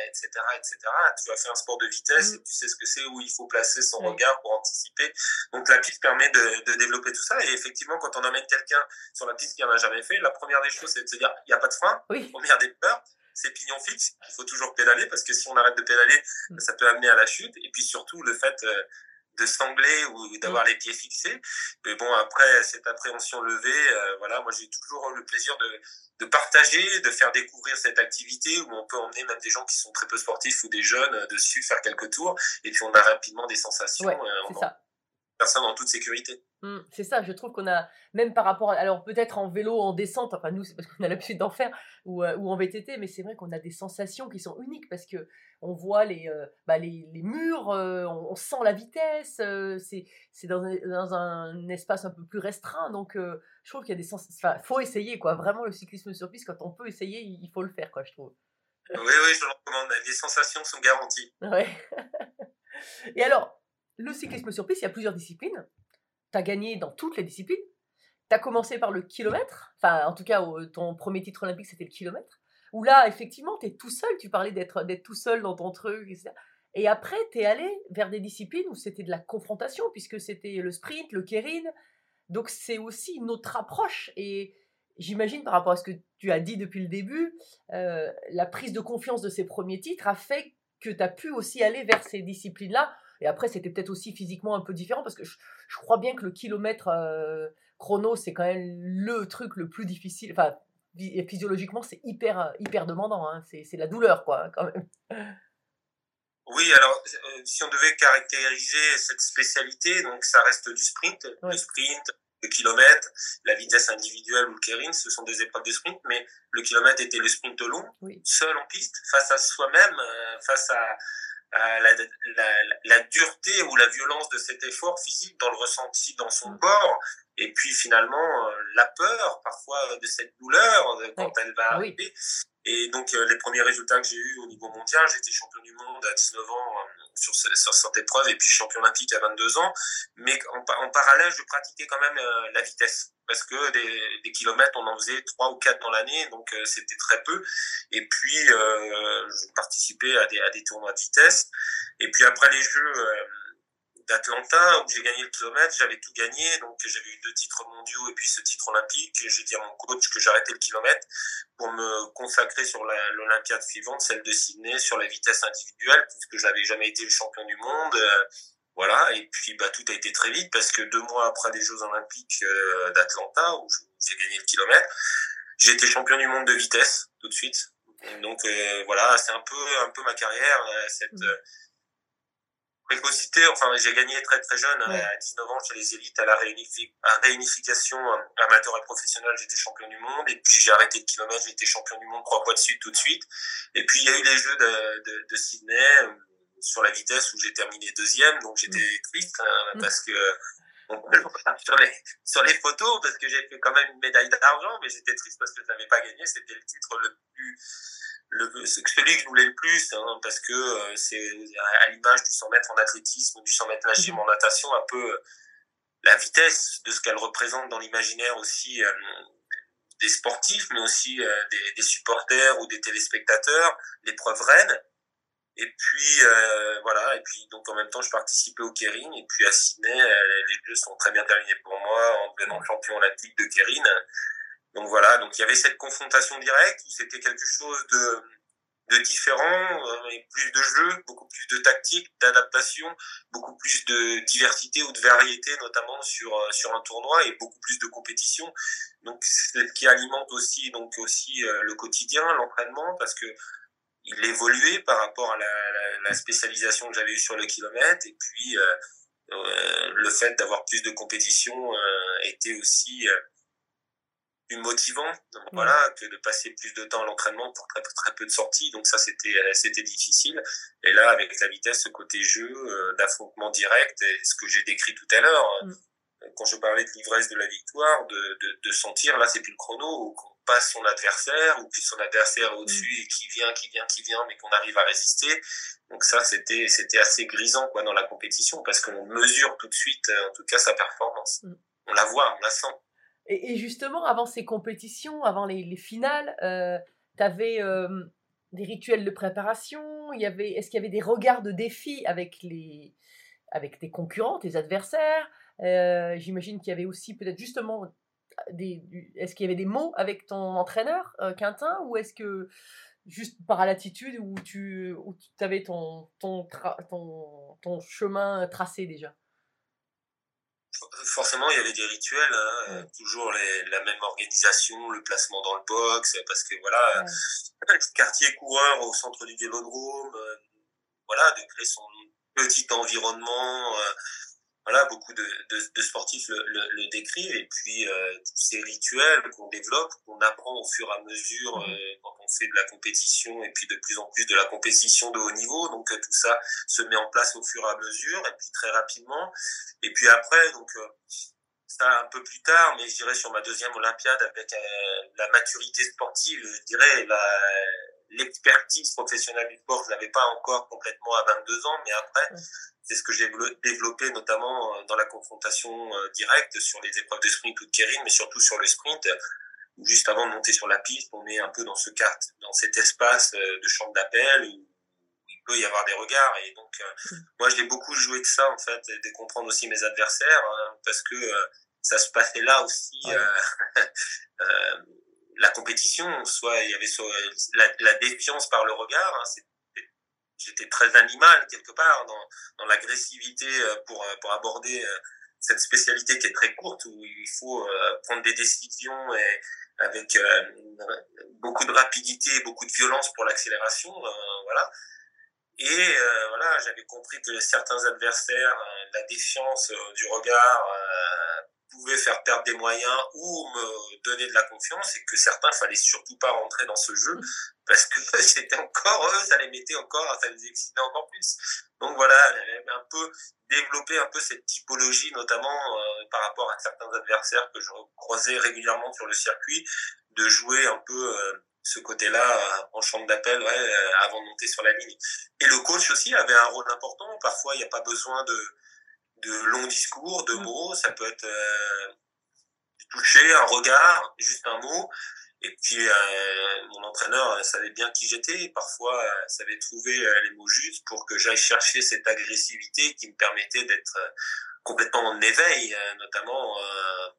etc., etc. Tu as fait un sport de vitesse Mm. et tu sais ce que c'est où il faut placer son regard pour anticiper. Donc la piste permet de, de développer tout ça. Et effectivement, quand on emmène quelqu'un sur la piste qui en a jamais fait, la première des choses, c'est de se dire, il n'y a pas de frein, Oui, première des peurs, c'est pignon fixe. Il faut toujours pédaler parce que si on arrête de pédaler, Mm. ça peut amener à la chute. Et puis surtout, le fait euh, de sangler ou d'avoir les pieds fixés. Mais bon, après cette appréhension levée, euh, voilà, moi j'ai toujours le plaisir de, de partager, de faire découvrir cette activité où on peut emmener même des gens qui sont très peu sportifs ou des jeunes euh, dessus, faire quelques tours. Et puis on a rapidement des sensations. Ouais, euh, c'est ça. ça dans toute sécurité. Mm, c'est ça, je trouve qu'on a, même par rapport, à- alors peut-être en vélo, en descente, enfin nous c'est parce qu'on a l'habitude d'en faire, ou, euh, ou en VTT, mais c'est vrai qu'on a des sensations qui sont uniques parce que on voit les, euh, bah, les, les murs, euh, on, on sent la vitesse, euh, c'est dans, un, dans un espace un peu plus restreint, donc je trouve qu'il y a des sens, enfin faut essayer quoi, vraiment le cyclisme sur piste, quand on peut essayer, il faut le faire quoi, je trouve. Oui, oui, je le recommande. Les sensations sont garanties. Ouais. Et alors, le cyclisme sur piste, il y a plusieurs disciplines. Tu as gagné dans toutes les disciplines. Tu as commencé par le kilomètre. Enfin, en tout cas, ton premier titre olympique, c'était le kilomètre. Où là, effectivement, tu es tout seul. Tu parlais d'être tout seul dans ton truc. etc. Et après, tu es allé vers des disciplines où c'était de la confrontation, puisque c'était le sprint, le kérine. Donc, c'est aussi une autre approche. Et j'imagine, par rapport à ce que tu as dit depuis le début, euh, la prise de confiance de ces premiers titres a fait que tu as pu aussi aller vers ces disciplines-là. Et après, c'était peut-être aussi physiquement un peu différent parce que je, je crois bien que le kilomètre euh, chrono, c'est quand même le truc le plus difficile. Enfin, phy- physiologiquement, c'est hyper, euh, hyper demandant. hein. C'est la douleur, quoi, quand même. Oui, alors euh, si on devait caractériser cette spécialité, donc ça reste du sprint, le sprint, le kilomètre, la vitesse individuelle ou le kérine, ce sont des épreuves de sprint, mais le kilomètre était le sprint long, Oui. seul en piste, face à soi-même, euh, face à, à la, la, la dureté ou la violence de cet effort physique dans le ressenti dans son Mm. corps, et puis finalement euh, la peur parfois de cette douleur euh, quand elle va Oui. Et donc, euh, les premiers résultats que j'ai eus au niveau mondial, j'étais champion du monde à 19 ans euh, sur, sur cette épreuve et puis champion olympique à 22 ans. Mais en, en parallèle, je pratiquais quand même euh, la vitesse parce que des, des kilomètres, on en faisait trois ou quatre dans l'année, donc euh, c'était très peu. Et puis, euh, je participais à des, à des tournois de vitesse. Et puis après les Jeux euh, d'Atlanta, où j'ai gagné le kilomètre, j'avais tout gagné, donc j'avais eu deux titres mondiaux et puis ce titre olympique. J'ai dit à mon coach que j'arrêtais le kilomètre pour me consacrer sur l'Olympiade suivante, celle de Sydney, sur la vitesse individuelle, puisque j'avais jamais été le champion du monde. euh, voilà, et puis bah, tout a été très vite parce que deux mois après les Jeux Olympiques euh, d'Atlanta, où j'ai gagné le kilomètre, j'ai été champion du monde de vitesse tout de suite. Donc euh, voilà, c'est un peu un peu ma carrière, euh, cette Mm. euh, précocité. Enfin, j'ai gagné très très jeune, Ouais. à 19 ans chez les élites, à la réunifi- à réunification euh, amateur et professionnel, j'étais champion du monde. Et puis j'ai arrêté le kilomètre, j'ai été champion du monde trois fois de suite tout de suite. Et puis il y a eu les Jeux de, de, de Sydney euh, sur la vitesse où j'ai terminé deuxième, donc j'étais triste hein, Mm. parce que on peut le voir sur les sur les photos parce que j'ai fait quand même une médaille d'argent, mais j'étais triste parce que je n'avais pas gagné. C'était le titre le plus le, celui que je voulais le plus, hein, parce que euh, c'est à, à l'image du 100 mètres en athlétisme, du 100 mètres nagé Mhm. en natation, un peu euh, la vitesse de ce qu'elle représente dans l'imaginaire aussi euh, des sportifs, mais aussi euh, des, des supporters ou des téléspectateurs, l'épreuve reine. Et puis euh, voilà, et puis donc en même temps je participais au Kering et puis à Sydney euh, les Jeux sont très bien terminés pour moi en devenant champion olympique de Kering. Donc voilà, donc il y avait cette confrontation directe où c'était quelque chose de de différent, euh, et plus de jeux, beaucoup plus de tactique, d'adaptation, beaucoup plus de diversité ou de variété notamment sur euh, sur un tournoi et beaucoup plus de compétition. Donc c'est ce qui alimente aussi donc aussi euh, le quotidien, l'entraînement parce que il évoluait par rapport à la, la, la spécialisation que j'avais eue sur le kilomètre. Et puis, euh, euh, le fait d'avoir plus de compétition euh, était aussi euh, plus motivant donc, voilà que de passer plus de temps à l'entraînement pour très, très peu de sorties donc ça c'était euh, c'était difficile et là avec la vitesse ce côté jeu euh, d'affrontement direct et ce que j'ai décrit tout à l'heure Mm. quand je parlais de l'ivresse de la victoire de, de, de sentir là c'est plus le chrono passe son adversaire ou puis son adversaire au-dessus et qui vient qui vient qui vient mais qu'on arrive à résister donc ça c'était c'était assez grisant quoi dans la compétition parce qu'on mesure tout de suite euh, en tout cas sa performance Mm. on la voit on la sent Et, et justement, avant ces compétitions, avant les, les finales, euh, tu avais des rituels de préparation. Il y avait, est-ce qu'il y avait des regards de défi avec les, avec tes concurrents, tes adversaires? Euh, J'imagine qu'il y avait aussi peut-être justement des, est-ce qu'il y avait des mots avec ton entraîneur euh, Quintin ou est-ce que juste par l'attitude où tu, où tu avais ton, ton, ton, ton chemin tracé déjà? Forcément il y avait des rituels hein, euh, toujours les, la même organisation le placement dans le box parce que voilà Ouais. quartier coureur au centre du vélodrome euh, voilà de créer son petit environnement euh, voilà beaucoup de, de, de sportifs le, le, le décrivent. Et puis euh, tous ces rituels qu'on développe qu'on apprend au fur et à mesure Mhm. euh, quand on fait de la compétition et puis de plus en plus de la compétition de haut niveau. Donc euh, tout ça se met en place au fur et à mesure et puis très rapidement. Et puis après donc euh, ça un peu plus tard, mais je dirais sur ma deuxième Olympiade avec euh, la maturité sportive, je dirais la l'expertise professionnelle du sport, je l'avais pas encore complètement à 22 ans, mais après c'est ce que j'ai développé notamment euh, dans la confrontation euh, directe sur les épreuves de sprint ou de kérine, mais surtout sur le sprint. où Juste avant de monter sur la piste, on est un peu dans ce cart, dans cet espace euh, de champ d'appel où il peut y avoir des regards et donc moi je l'ai beaucoup joué de ça en fait et de comprendre aussi mes adversaires hein, parce que ça se passait là aussi Ouais. euh, euh, la compétition soit il y avait la, défiance par le regard hein, j'étais très animal quelque part dans, l'agressivité euh, pour euh, pour aborder euh, cette spécialité qui est très courte où il faut prendre des décisions avec beaucoup de rapidité beaucoup de violence pour l'accélération voilà. Et voilà, j'avais compris que certains adversaires, la défiance du regard pouvait faire perdre des moyens ou me donner de la confiance et que certains fallait surtout pas rentrer dans ce jeu parce que c'était encore eux, ça les mettait encore, ça les excitait encore plus. Donc voilà, j'avais un peu développé un peu cette typologie, notamment euh, par rapport à certains adversaires que je croisais régulièrement sur le circuit, de jouer un peu euh, ce côté-là euh, en champ d'appel ouais, avant de monter sur la ligne. Et le coach aussi avait un rôle important. Parfois, il n'y a pas besoin de, de longs discours, de Mm. mots. Ça peut être euh, toucher, un regard, juste un mot. Et puis, euh, mon entraîneur euh, savait bien qui j'étais. Parfois, euh, savait trouver les mots justes pour que j'aille chercher cette agressivité qui me permettait d'être complètement en éveil, notamment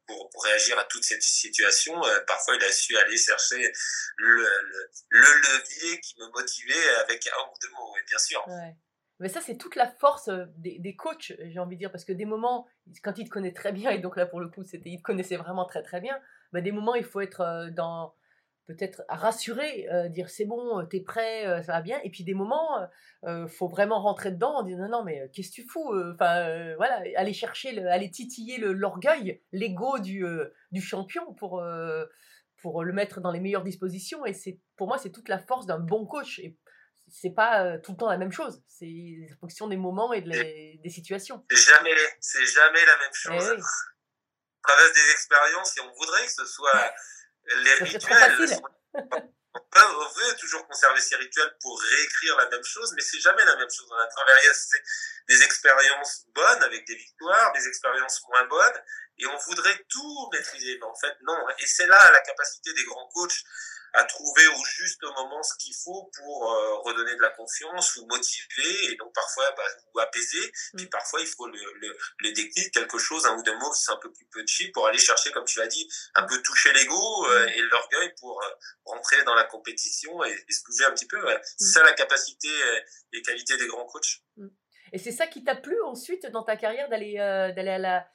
pour, pour réagir à toute cette situation. Parfois, il a su aller chercher le, le, le levier qui me motivait avec un ou deux mots, et bien sûr. Ouais. Mais ça, c'est toute la force euh, des, des coachs, j'ai envie de dire, parce que des moments, quand ils te connaissent très bien, et donc là, pour le coup, ils te connaissaient vraiment très très bien, bah, des moments, il faut être euh, dans, peut-être rassuré, euh, dire c'est bon, t'es prêt, ça va bien, et puis des moments, euh, faut vraiment rentrer dedans, en disant non, non, mais qu'est-ce que tu fous Enfin, voilà, aller chercher, le, aller titiller le- l'orgueil, l'ego du, du champion pour, pour le mettre dans les meilleures dispositions, et c'est, pour moi, c'est toute la force d'un bon coach, c'est pas euh, tout le temps la même chose. C'est en fonction des moments et de les- des situations. C'est jamais, c'est jamais la même Eh chose. oui. On traverse des expériences et on voudrait que ce soit les rituels. on veut toujours conserver ces rituels pour réécrire la même chose, mais c'est jamais la même chose. On a traversé des expériences bonnes avec des victoires, des expériences moins bonnes, et on voudrait tout maîtriser. Mais en fait, non. Et c'est là la capacité des grands coachs à trouver au juste moment ce qu'il faut pour euh, redonner de la confiance ou motiver, et donc parfois bah, ou apaiser. Puis Mm. parfois il faut le, le, le déclic, quelque chose, un ou deux mots qui sont un peu plus punchy pour aller chercher, comme tu l'as dit, un peu toucher l'ego euh, et l'orgueil pour euh, rentrer dans la compétition et, et se bouger un petit peu. ouais. C'est ça la capacité et qualité des grands coachs. Et c'est ça qui t'a plu ensuite dans ta carrière d'aller d'aller à la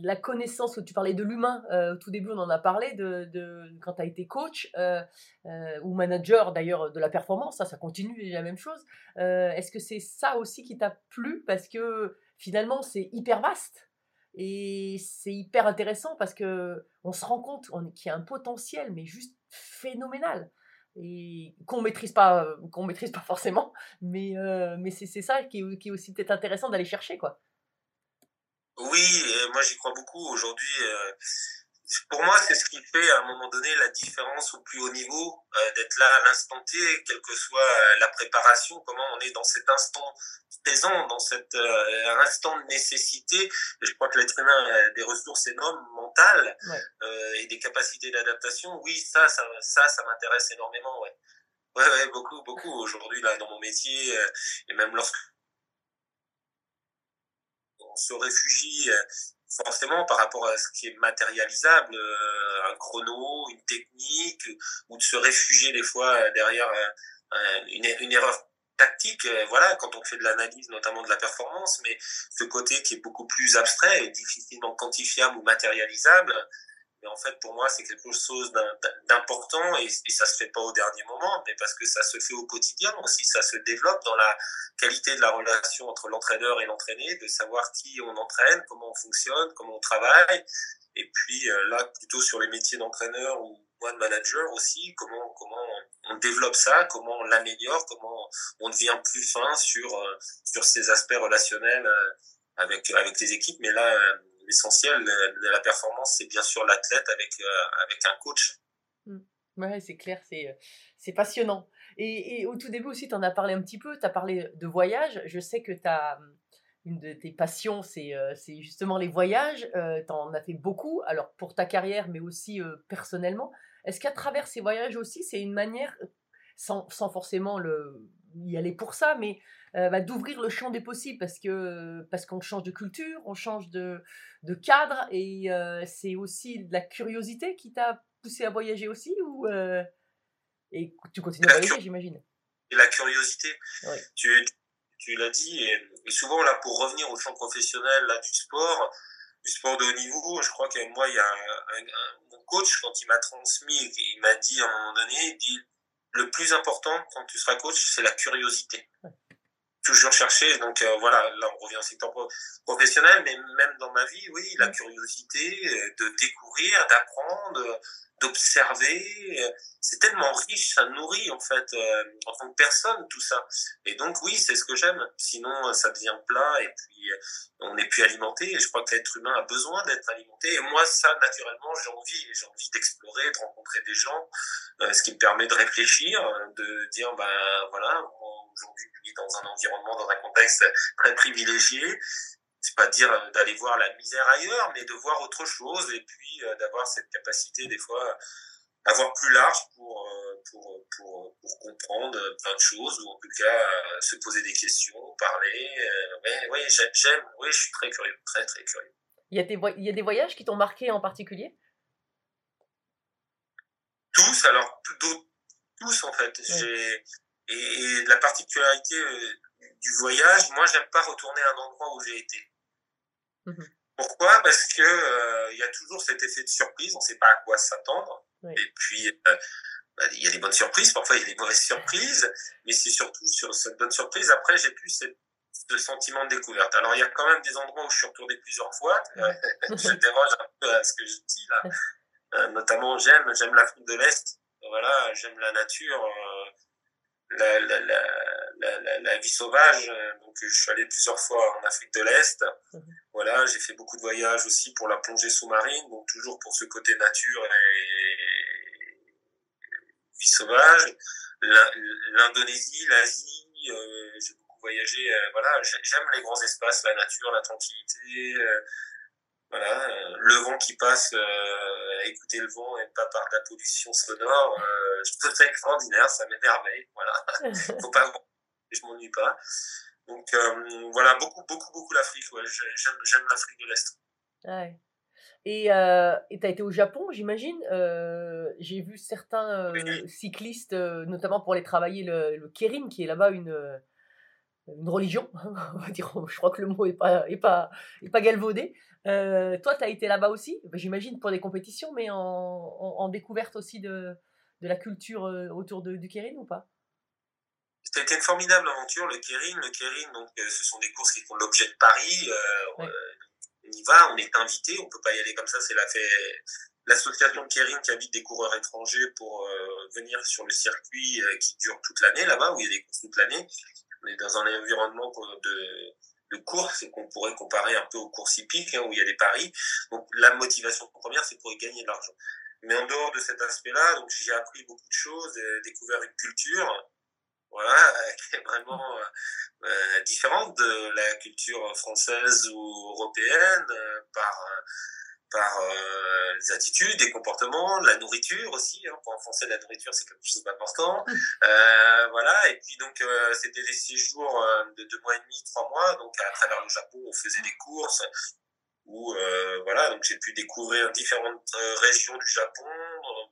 la connaissance, tu parlais de l'humain, euh, au tout début on en a parlé, de, quand tu as été coach euh, euh, ou manager d'ailleurs de la performance, ça, ça continue la même chose. Est-ce que c'est ça aussi qui t'a plu? Parce que finalement c'est hyper vaste et c'est hyper intéressant parce que on se rend compte qu'il y a un potentiel, mais juste phénoménal. Et qu'on maîtrise pas, qu'on maîtrise pas forcément, mais, c'est ça qui qui est aussi peut-être intéressant d'aller chercher, quoi. Oui, et moi j'y crois beaucoup. Aujourd'hui, euh, pour moi, c'est ce qui fait à un moment donné la différence au plus haut niveau, euh, d'être là à l'instant T, quelle que soit euh, la préparation, comment on est dans cet instant présent, dans cet euh, instant de nécessité. Je crois que l'être humain a des ressources énormes mentales Ouais. euh, et des capacités d'adaptation. Oui, ça, ça, ça, ça m'intéresse énormément. Ouais. Ouais, ouais, beaucoup, beaucoup. Aujourd'hui, là, dans mon métier, euh, et même lorsque on se réfugie euh, forcément par rapport à ce qui est matérialisable, euh, un chrono, une technique, ou de se réfugier des fois euh, derrière une, une erreur tactique, voilà, quand on fait de l'analyse notamment de la performance, mais ce côté qui est beaucoup plus abstrait et difficilement quantifiable ou matérialisable, mais en fait pour moi c'est quelque chose d'im- d'important et, et ça se fait pas au dernier moment, mais parce que ça se fait au quotidien aussi, ça se développe dans la qualité de la relation entre l'entraîneur et l'entraîné, de savoir qui on entraîne, comment on fonctionne, comment on travaille. Et puis euh, là, plutôt sur les métiers d'entraîneur ou moi de manager aussi, comment comment on développe ça, comment on l'améliore, comment on devient plus fin sur euh, sur ces aspects relationnels euh, avec avec les équipes. Mais là, l'essentiel de la performance, c'est bien sûr l'athlète avec euh, avec un coach. Ouais, c'est clair, c'est, euh, passionnant. Et, au tout début aussi, tu en as parlé un petit peu, tu as parlé de voyage. Je sais que t'as, hum, une de tes passions, c'est, euh, justement les voyages. tu en as fait beaucoup, alors pour ta carrière, mais aussi euh, personnellement. Est-ce qu'à travers ces voyages aussi, c'est une manière, euh, sans, sans forcément le, y aller pour ça, mais euh, bah, d'ouvrir le champ des possibles? Parce que parce qu'on change de culture, on change de, de cadre et euh, c'est aussi de la curiosité qui t'a poussé à voyager aussi ou euh, et tu continues à voyager j'imagine? et la curiosité. Tu, tu l'as dit, et, et souvent là, pour revenir au champ professionnel là, du sport, du sport de haut niveau, je crois que moi, il y a un, un- un- mon coach, quand il m'a transmis, il m'a dit à un moment donné, il dit, le plus important quand tu seras coach, c'est la curiosité. Toujours chercher, donc euh, voilà, là on revient au secteur pro- professionnel, mais même dans ma vie, oui, la curiosité euh, de découvrir, d'apprendre, d'observer, euh, c'est tellement riche, ça nourrit en fait euh, en tant que personne tout ça. Et donc oui, c'est ce que j'aime. Sinon, euh, ça devient plat et puis euh, on n'est plus alimenté. Et je crois que l'être humain a besoin d'être alimenté. Et moi, ça, naturellement, j'ai envie. J'ai envie d'explorer, de rencontrer des gens, euh, ce qui me permet de réfléchir, euh, de dire ben voilà, aujourd'hui, dans un environnement, dans un contexte très privilégié c'est pas dire euh, d'aller voir la misère ailleurs, mais de voir autre chose et puis euh, d'avoir cette capacité des fois à voir plus large pour, euh, pour, pour, pour comprendre plein de choses ou en tout cas se poser des questions, parler. Ouais, ouais, j'aime, oui, je suis très curieux, très très curieux. Il y a des il y a des voyages qui t'ont marqué en particulier? Tous, alors tous en fait. J'ai et, et la particularité euh, du voyage, moi j'aime pas retourner à un endroit où j'ai été. Mhm. Pourquoi? Parce que euh, il y a toujours cet effet de surprise, on sait pas à quoi s'attendre. Oui. Et puis euh, bah, il y a des bonnes surprises, parfois il y a des mauvaises surprises, mais c'est surtout sur cette bonne surprise. Après, j'ai plus cette, ce sentiment de découverte. Alors il y a quand même des endroits où je suis retourné plusieurs fois. je déroge un peu à ce que je dis là. Euh, notamment, j'aime, j'aime l'Afrique de l'Est. Voilà, j'aime la nature, euh, la, la, la, la, la, la vie sauvage. Donc, je suis allé plusieurs fois en Afrique de l'Est. Mhm. Voilà, j'ai fait beaucoup de voyages aussi pour la plongée sous-marine, donc toujours pour ce côté nature et vie sauvage. L'Indonésie, l'Asie, euh, j'ai beaucoup voyagé. euh, voilà, j'ai- j'aime les grands espaces, la nature, la tranquillité. euh, voilà, euh, le vent qui passe, euh, écouter le vent et pas par de la pollution sonore, euh, je trouve ça extraordinaire, ça m'émerveille. Voilà, faut pas, je m'ennuie pas. Donc euh, voilà, beaucoup, beaucoup, beaucoup l'Afrique. Ouais, J'ai- j'aime, j'aime l'Afrique de l'Est. Ouais. Et euh, et t'as été au Japon, j'imagine. Euh, J'ai vu certains euh, cyclistes, notamment pour aller travailler le, le qui est là-bas une, une religion, on va dire, je crois que le mot n'est pas, est pas, est pas galvaudé. Euh, toi, tu as été là-bas aussi, bah, j'imagine pour des compétitions, mais en, en- en découverte aussi de, de la culture euh, autour de, du Kérin ou pas? C'était une formidable aventure, le Kérin. Le Kérin, donc, euh, ce sont des courses qui font l'objet de Paris. Euh, Ouais. on y va, on est invité, on peut pas y aller comme ça. C'est la fait l'association Kérin qui invite des coureurs étrangers pour euh, venir sur le circuit euh, qui dure toute l'année là-bas, où il y a des courses toute l'année. On est dans un environnement de, de course qu'on pourrait comparer un peu aux courses hippiques, hein, où il y a des paris. Donc la motivation première, c'est pour y gagner de l'argent. Mais en dehors de cet aspect-là, donc j'ai appris beaucoup de choses, euh, découvert une culture, voilà, qui est vraiment euh, euh, différente de la culture française ou européenne euh, par euh, par euh, les attitudes, des comportements, la nourriture aussi. Hein, pour un Français, la nourriture c'est quelque chose d'important. Euh, voilà, et puis donc euh, c'était des séjours euh, de deux mois et demi, trois mois. Donc à travers le Japon, on faisait des courses où euh, voilà, donc j'ai pu découvrir différentes euh, régions du Japon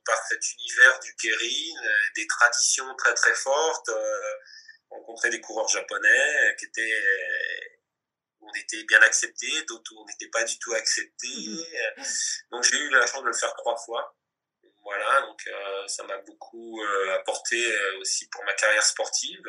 par cet univers du Kérin, des traditions très très fortes, euh, rencontrer des coureurs japonais qui étaient euh, on était bien acceptés, d'autres où on n'était pas du tout acceptés. Euh, Donc j'ai eu la chance de le faire trois fois. Voilà, donc euh, ça m'a beaucoup euh, apporté euh, aussi pour ma carrière sportive.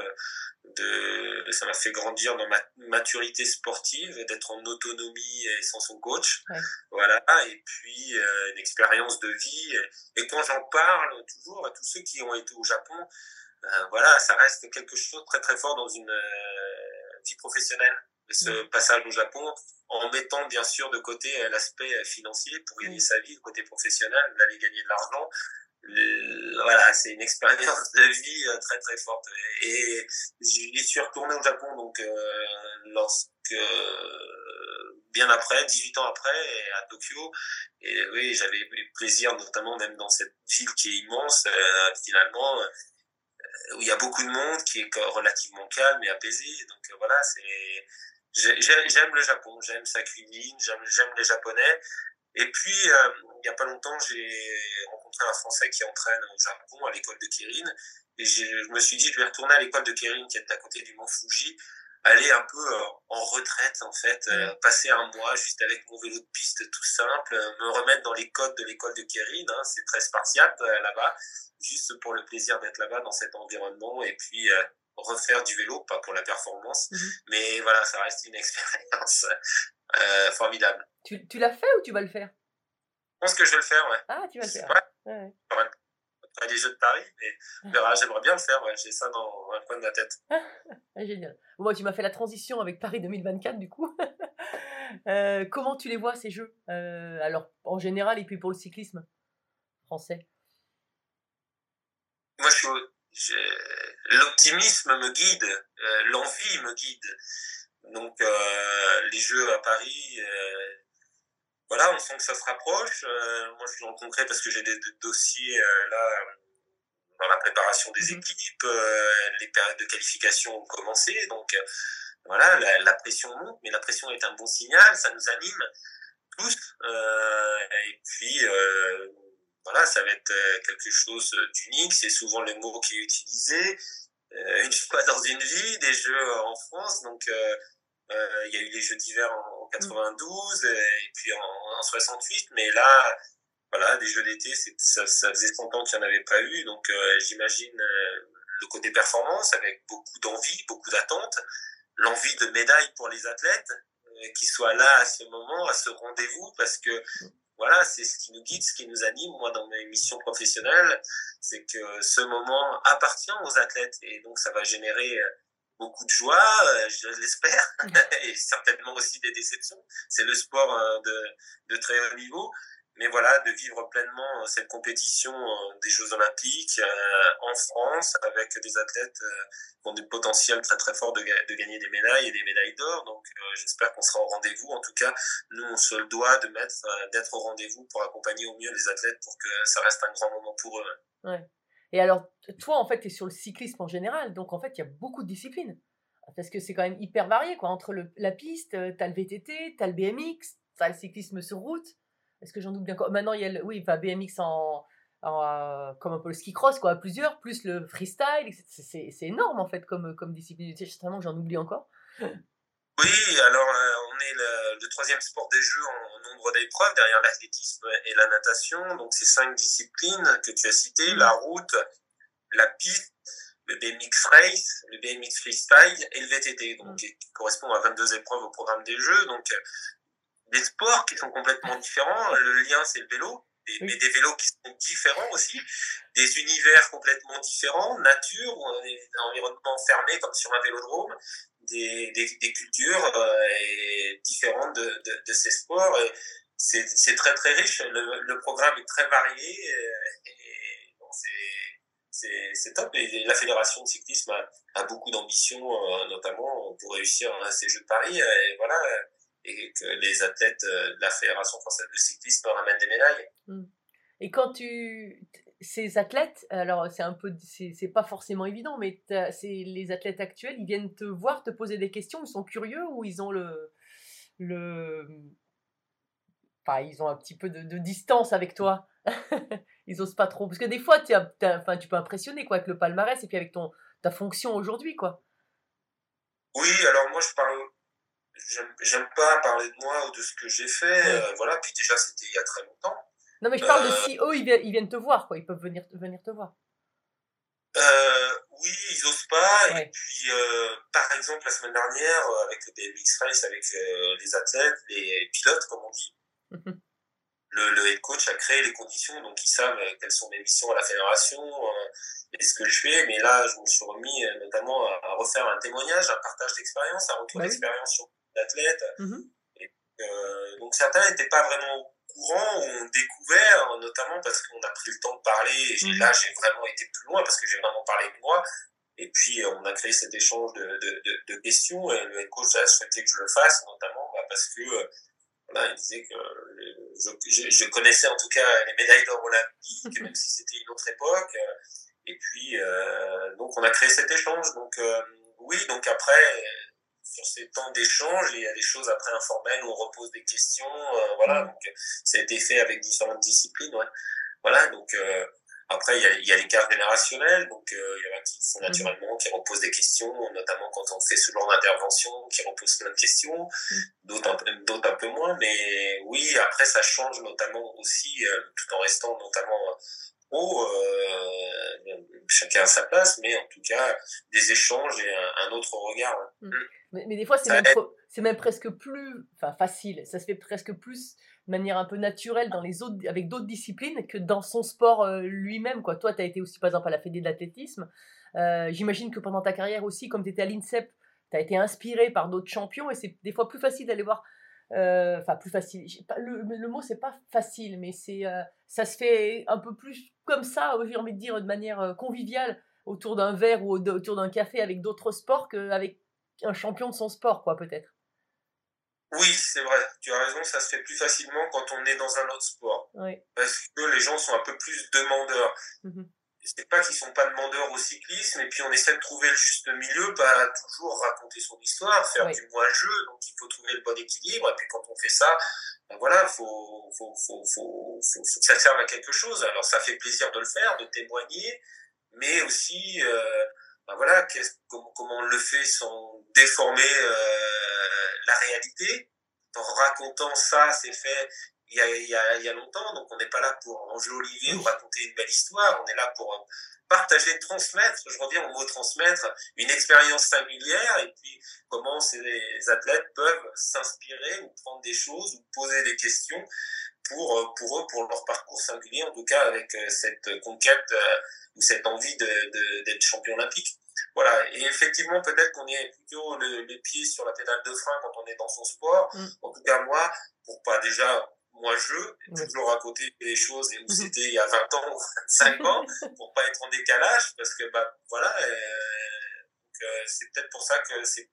De, ça m'a fait grandir dans ma maturité sportive, d'être en autonomie et sans son coach. Ouais. Voilà, et puis une expérience de vie. Et quand j'en parle toujours à tous ceux qui ont été au Japon, voilà, ça reste quelque chose de très très fort dans une vie professionnelle. Ce passage au Japon, en mettant bien sûr de côté euh, l'aspect euh, financier pour gagner Mm. sa vie, le côté professionnel, d'aller gagner de l'argent. Voilà, c'est une expérience de vie euh, très très forte. Et, j'y suis retourné au Japon donc euh, lorsque bien après, 18 ans après, à Tokyo. Et oui, j'avais eu plaisir, notamment même dans cette ville qui est immense, euh, finalement, où il y a beaucoup de monde, qui est relativement calme et apaisé. Donc voilà, c'est j'aime le Japon, j'aime sa cuisine, j'aime les Japonais. Et puis, euh, il n'y a pas longtemps, j'ai rencontré un Français qui entraîne au Japon à l'école de Kirin. Et je me suis dit, je vais retourner à l'école de Kirin, qui est à côté du mont Fuji, aller un peu euh, en retraite, en fait, euh, passer un mois juste avec mon vélo de piste tout simple, euh, me remettre dans les codes de l'école de Kirin. Hein, c'est très spartiate euh, là-bas, juste pour le plaisir d'être là-bas dans cet environnement. Et puis, euh, refaire du vélo, pas pour la performance, Mhm. mais voilà, ça reste une expérience euh, formidable. Tu, tu l'as fait ou tu vas le faire? Je pense que je vais le faire, ouais. Ah, tu vas le faire. Ouais. Ouais, ouais. Après les Jeux de Paris, mais on verra, j'aimerais bien le faire, ouais. J'ai ça dans un coin de ma tête. Ah, génial. Bon, moi, tu m'as fait la transition avec Paris 2024, du coup. Euh, comment tu les vois, ces jeux? Euh, Alors, en général, et puis pour le cyclisme français? Moi, je suis, l'optimisme me guide, euh, l'envie me guide. Donc, euh, les Jeux à Paris, euh, voilà, on sent que ça se rapproche. Euh, moi, je suis dans le concret parce que j'ai des, dossiers euh, là euh, dans la préparation des Mhm. équipes. euh, les périodes de qualification ont commencé, donc euh, voilà, la, la pression monte, mais la pression est un bon signal, ça nous anime tous. Euh, et puis, euh, voilà, ça va être euh, quelque chose d'unique. C'est souvent le mot qui est utilisé. Euh, une fois dans une vie, des jeux en France. Donc, euh, euh, il y a eu les Jeux d'hiver en, en 92 euh, et puis en, en 68. Mais là, voilà, des Jeux d'été, ça, ça faisait 100 ans qu'il n'y en avait pas eu. Donc, euh, j'imagine euh, le côté performance avec beaucoup d'envie, beaucoup d'attente, l'envie de médaille pour les athlètes euh, qui soient là à ce moment, à ce rendez-vous, parce que voilà, c'est ce qui nous guide, ce qui nous anime. Moi, dans mes missions professionnelles, c'est que ce moment appartient aux athlètes et donc ça va générer euh, beaucoup de joie, euh, je l'espère, et certainement aussi des déceptions. C'est le sport euh, de, de très haut niveau. Mais voilà, de vivre pleinement euh, cette compétition euh, des Jeux Olympiques euh, en France avec des athlètes qui ont du potentiel très très fort de, ga- de gagner des médailles et des médailles d'or. Donc j'espère qu'on sera au rendez-vous. En tout cas, nous on se le doit de mettre d'être au rendez-vous pour accompagner au mieux les athlètes pour que ça reste un grand moment pour eux. Et alors, toi, en fait, tu es sur le cyclisme en général, donc en fait, il y a beaucoup de disciplines. Parce que c'est quand même hyper varié, quoi. Entre la piste, tu as le VTT, tu as le BMX, tu as le cyclisme sur route. Est-ce que j'en doute bien quoi Maintenant, il y a le, oui, enfin, BMX en, euh, comme un peu le ski cross, quoi, à plusieurs, plus le freestyle. C'est- énorme, en fait, comme, comme discipline. Tu sais, Certainement que j'en oublie encore. Oui, alors euh, on est le, le troisième sport des Jeux en, en nombre d'épreuves, derrière l'athlétisme et la natation. Donc c'est cinq disciplines que tu as citées, la route, la piste, le BMX Race, le BMX Freestyle et le VTT, donc Mm. qui correspond à 22 épreuves au programme des Jeux. Donc des sports qui sont complètement différents. Le lien, c'est le vélo, et- mais des vélos qui sont différents aussi, des univers complètement différents, nature, un environnement fermé comme sur un vélodrome, des, des, des cultures euh, et différentes de, de, de ces sports. Et C'est c'est très très riche, le, le programme est très varié euh, et bon, c'est- c'est c'est top. Et la Fédération de cyclisme a, a beaucoup d'ambition, euh, notamment pour réussir à ces Jeux de Paris. Et voilà, et que les athlètes euh, de la Fédération française de cyclisme ramènent des médailles. Et quand tu. Ces athlètes, alors c'est un peu. C'est pas forcément évident, mais c'est les athlètes actuels, ils viennent te voir, te poser des questions, ils sont curieux ou ils ont le. le enfin, ils ont un petit peu de, de distance avec toi? ils osent pas trop. Parce que des fois, t'es un- enfin, tu peux impressionner quoi, avec le palmarès et puis avec ton, ta fonction aujourd'hui. quoi. Oui, alors moi je parle, j'aime pas parler de moi ou de ce que j'ai fait, euh, voilà. Puis déjà c'était il y a très longtemps. Non, mais je parle de Euh. si eux, ils viennent, ils viennent te voir, quoi. Ils peuvent venir, venir te voir. Euh, oui, ils osent pas. Ouais. Et puis, euh, par exemple, la semaine dernière, avec le BMX Race, avec les athlètes, les pilotes, comme on dit, Mhm. le, le head coach a créé les conditions, donc ils savent quelles sont mes missions à la fédération et ce que je fais. Mais là, je me suis remis notamment à, refaire un témoignage, un partage d'expérience, un retour Bah oui. d'expérience sur l'athlète. Mhm. Euh, donc certains n'étaient pas vraiment au courant ou ont découvert, notamment parce qu'on a pris le temps de parler. Et Mhm. là, j'ai vraiment été plus loin parce que j'ai vraiment parlé de moi. Et puis, euh, on a créé cet échange de, de, de, de questions et le head coach a souhaité que je le fasse, notamment bah, parce que euh, voilà, il disait que je, je, je connaissais en tout cas les médailles d'or olympiques, même si c'était une autre époque. Et puis, euh, donc, on a créé cet échange. Donc, euh, oui, donc après, sur ces temps d'échange, il y a des choses après informelles où on repose des questions. euh, voilà, Mm. donc ça a été fait avec différentes disciplines. Ouais. Voilà, donc euh, après, il y a, il y a l'écart générationnel. Donc, euh, il y en a qui font Mhm. naturellement, qui reposent des questions, notamment quand on fait ce genre d'intervention, qui reposent plein de questions, Mm. d'autres un, peu- d'autres un peu moins. Mais oui, après, ça change notamment aussi, tout en restant notamment haut, chacun à sa place, mais en tout cas, des échanges et un, un autre regard. ouais. Mais, mais des fois, c'est même, presque plus enfin, facile. Ça se fait presque plus de manière un peu naturelle dans les autres, avec d'autres disciplines que dans son sport euh, lui-même. Quoi. Toi, tu as été aussi, par exemple, à la Fédé de l'athlétisme. Euh, J'imagine que pendant ta carrière aussi, comme tu étais à l'INSEP, tu as été inspiré par d'autres champions et c'est des fois plus facile d'aller voir. Euh, Enfin, plus facile. pas- Le, le mot, c'est pas facile, mais c'est euh, ça se fait un peu plus comme ça, j'ai envie de dire, de manière euh, conviviale, autour d'un verre ou au- autour d'un café avec d'autres sports qu'avec un champion de son sport, quoi, peut-être. Oui, c'est vrai, tu as raison, ça se fait plus facilement quand on est dans un autre sport. Oui. Parce que les gens sont un peu plus demandeurs. Mhm. C'est pas qu'ils sont pas demandeurs au cyclisme, et puis on essaie de trouver le juste milieu, pas toujours raconter son histoire, faire Oui. du moi-jeu, donc il faut trouver le bon équilibre, et puis quand on fait ça, ben voilà, faut, faut, faut, faut, faut, ça serve à quelque chose. Alors ça fait plaisir de le faire, de témoigner, mais aussi, euh, ben voilà, comment, comment on le fait sans déformer euh, la réalité, en racontant ça, c'est fait il y, a, il, y a, il y a longtemps, donc on n'est pas là pour enjoliver ou raconter une belle histoire, on est là pour euh, partager, transmettre, je reviens au mot transmettre, une expérience singulière, et puis comment ces athlètes peuvent s'inspirer ou prendre des choses ou poser des questions pour, euh, pour eux, pour leur parcours singulier, en tout cas avec euh, cette conquête ou cette envie d'être de, d'être champion olympique. Voilà, et effectivement, peut-être qu'on est plutôt le, les pieds sur la pédale de frein quand on est dans son sport. Mm. En tout cas, moi, pour pas déjà, moi je, Oui. toujours raconter les choses et où Mhm. c'était il y a 20 ans ou 25 ans, pour pas être en décalage, parce que, bah, voilà, euh, euh, c'est peut-être pour ça que c'est,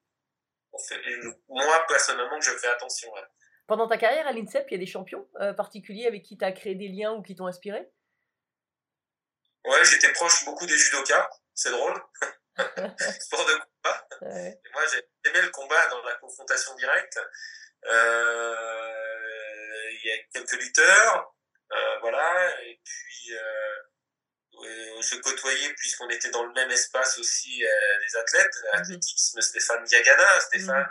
moi, personnellement, que je fais attention. ouais. Pendant ta carrière à l'INSEP, il y a des champions euh, particuliers avec qui tu as créé des liens ou qui t'ont inspiré? Ouais, j'étais proche beaucoup des judokas, c'est drôle. Sport de combat. Ouais. Et moi, j'aimais le combat dans la confrontation directe. Euh, Il y a quelques lutteurs. Euh, voilà. Et puis, euh, je côtoyais, puisqu'on était dans le même espace aussi, des athlètes, Mhm. athlétisme, Stéphane Diagana. Stéphane,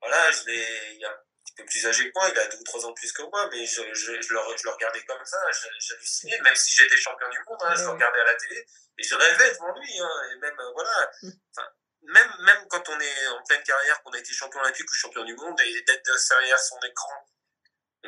voilà, je l'ai, il y a un petit peu plus âgé que moi, il a deux ou trois ans plus que moi, mais je, je, je, le, je le regardais comme ça, j'hallucinais, même si j'étais champion du monde, hein, je le regardais à la télé, et je rêvais devant lui, hein, et même, euh, voilà, enfin, même, même quand on est en pleine carrière, qu'on a été champion olympique ou champion du monde, et d'être derrière son écran,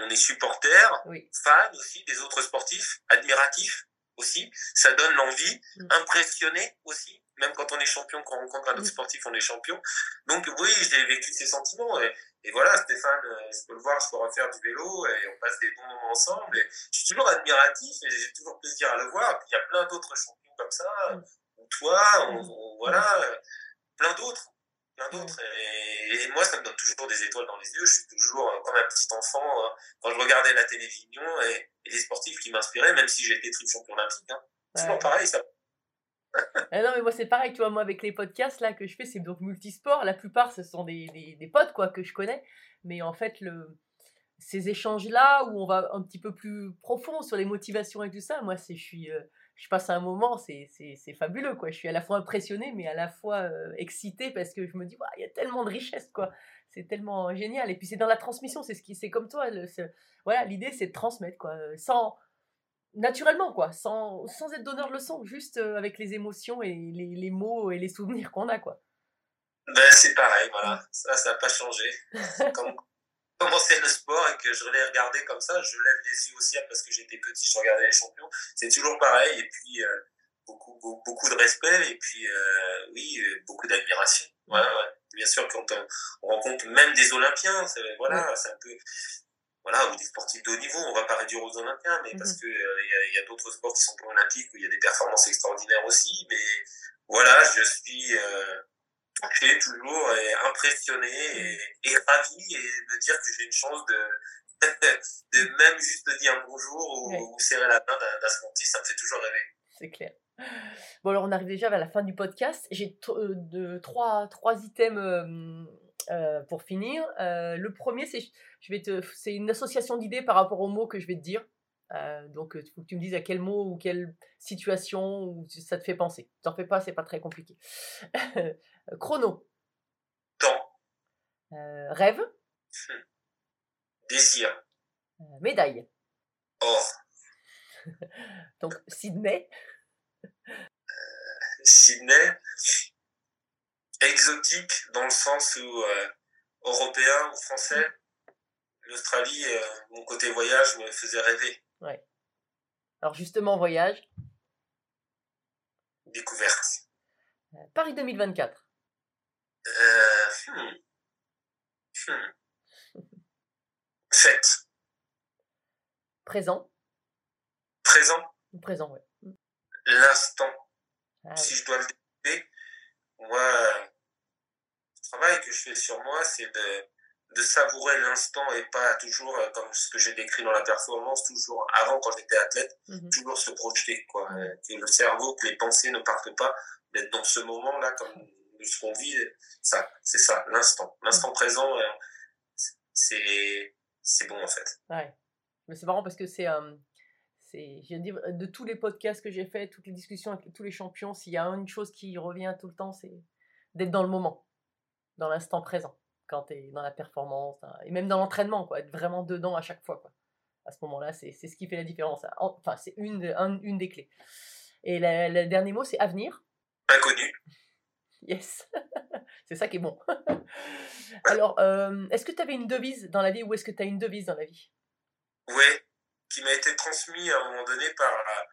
on est supporter, Oui. fan aussi des autres sportifs, admiratif aussi, ça donne l'envie, Mm. impressionné aussi, même quand on est champion, quand on rencontre un autre Mm. sportif, on est champion. Donc oui, j'ai vécu ces sentiments. Et, et voilà, Stéphane, euh, je peux le voir, je peux refaire du vélo et on passe des bons moments ensemble. Et je suis toujours admiratif et j'ai toujours plaisir à le voir. Puis il y a plein d'autres champions comme ça, Mm. ou toi, on- on- voilà, plein d'autres. Plein d'autres. Et, et moi, ça me donne toujours des étoiles dans les yeux. Je suis toujours euh, comme un petit enfant euh, quand je regardais la télévision et, et les sportifs qui m'inspiraient, même si j'étais triple champion olympique. Hein. C'est Ouais. toujours pareil, ça. Ah non, mais moi, c'est pareil, tu vois, moi, avec les podcasts là que je fais, c'est donc multisport. La plupart, ce sont des, des, des potes, quoi, que je connais. Mais en fait, le, ces échanges-là, où on va un petit peu plus profond sur les motivations et tout ça, moi, c'est, je suis, euh, je passe un moment, c'est, fabuleux, quoi. Je suis à la fois impressionné, mais à la fois euh, excité parce que je me dis, il y a tellement de richesse, quoi. C'est tellement génial. Et puis, c'est dans la transmission, c'est ce qui, c'est comme toi. Le, voilà, l'idée, c'est de transmettre, quoi. euh, Sans, naturellement, quoi. Sans, sans être donneur de leçons, juste euh, avec les émotions et les, les mots et les souvenirs qu'on a, quoi. Ben, c'est pareil, voilà. Ça, ça n'a pas changé. Quand commencé le sport et que je l'ai regardé comme ça, je lève les yeux au ciel parce que j'étais petit, je regardais les champions. C'est toujours pareil. Et puis, euh, beaucoup, beaucoup, beaucoup de respect et puis, euh, oui, euh, beaucoup d'admiration. Ouais, ouais. Bien sûr, quand on, on rencontre même des Olympiens, c'est- voilà, c'est un peu, voilà, ou des sportifs de haut niveau, on va pas réduire aux Olympiens, mais parce que euh, il y a, a d'autres sports qui sont pas olympiques où il y a des performances extraordinaires aussi, mais voilà, je suis euh, touché toujours et impressionné et, et ravi et me dire que j'ai une chance de de même juste dire un bonjour ou, ou serrer la main d'un sportif, ça me fait toujours rêver. C'est clair. Bon, alors on arrive déjà vers la fin du podcast. J'ai euh, trois, trois items euh, euh, pour finir. Euh, le premier, c'est je vais te, c'est une association d'idées par rapport aux mots que je vais te dire. Euh, donc, il faut que tu me dises à quel mot ou quelle situation ou ça te fait penser. T'en fais pas, c'est pas très compliqué. Chrono, Temps, euh, rêve, désir, euh, médaille. or, Donc, Sydney, Sydney, exotique dans le sens où euh, européen ou français. L'Australie, euh, mon côté voyage me faisait rêver. alors justement, voyage. Découverte. Euh, Paris 2024, Euh, hmm. Hmm. Fête. présent. Présent. Présent. L'instant. Ah, si ouais. je dois le développer, moi, le travail que je fais sur moi, c'est de, de savourer l'instant et pas toujours, euh, comme ce que j'ai décrit dans la performance, toujours avant quand j'étais athlète, Mhm. toujours se projeter, quoi. Mhm. Euh, Que le cerveau, que les pensées ne partent pas, d'être dans ce moment-là, comme ce qu'on vit, ça, c'est ça, l'instant. L'instant présent, euh, c'est, c'est bon, en fait. Ouais. Mais c'est marrant parce que c'est. euh, c'est je dire, de tous les podcasts que j'ai fait, toutes les discussions avec tous les champions, s'il y a une chose qui revient tout le temps, c'est d'être dans le moment, dans l'instant présent, quand tu es dans la performance, et même dans l'entraînement, quoi, être vraiment dedans à chaque fois. Quoi. À ce moment-là, c'est c'est ce qui fait la différence. hein. Enfin, c'est une, de- un- une des clés. Et le dernier mot, c'est avenir. Inconnu. Yes, c'est ça qui est bon. Alors, euh, est-ce que tu avais une devise dans la vie ou est-ce que tu as une devise dans la vie? Ouais, qui m'a été transmis à un moment donné par, euh,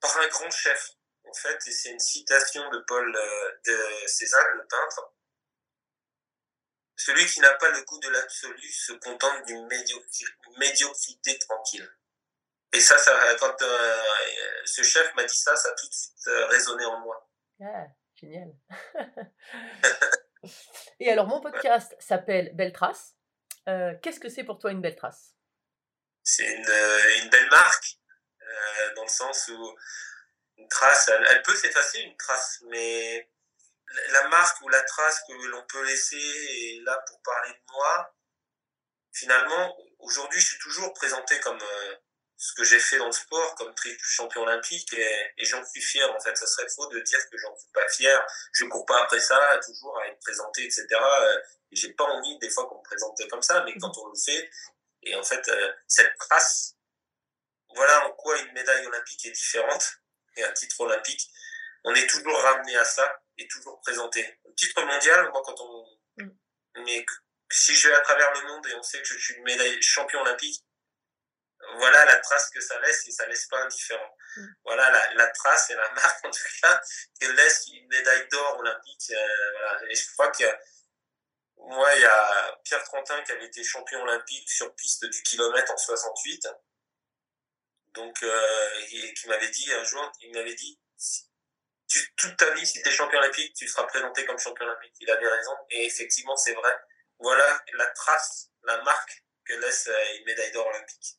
par un grand chef, en fait, et c'est une citation de Paul euh, de Cézanne, le peintre. Celui qui n'a pas le goût de l'absolu se contente d'une médiocri- médiocrité tranquille. Et ça, ça quand euh, ce chef m'a dit ça, ça a tout de suite résonné en moi. Génial. Et alors, mon podcast s'appelle Belle Trace. Euh, Qu'est-ce que c'est pour toi une belle trace? C'est une, euh, une belle marque, euh, dans le sens où une trace, elle, peut s'effacer, une trace, mais la marque ou la trace que l'on peut laisser là pour parler de moi. Finalement, aujourd'hui, je suis toujours présenté comme ce que j'ai fait dans le sport, comme triple champion olympique, et, et j'en suis fier. En fait, ça serait faux de dire que j'en suis pas fier. Je cours pas après ça, toujours à être présenté, etc. Euh, et j'ai pas envie des fois qu'on me présente comme ça, mais quand on le fait, et en fait, euh, cette trace, voilà en quoi une médaille olympique est différente et un titre olympique. On est toujours ramené à ça et toujours présenté. Un titre mondial, moi, quand on, Mm. mais si je vais à travers le monde et on sait que je suis médaille champion olympique, voilà la trace que ça laisse et ça laisse pas indifférent. Mm. Voilà la, la trace et la marque en tout cas que laisse une médaille d'or olympique. euh, voilà. Et je crois que moi, il y a Pierre Trentin qui avait été champion olympique sur piste du kilomètre en 68. Donc, euh, et qui m'avait dit un jour, il m'avait dit, tu, toute ta vie, si tu es champion olympique, tu seras présenté comme champion olympique. Il avait raison. Et effectivement, c'est vrai. Voilà la trace, la marque que laisse euh, une médaille d'or olympique.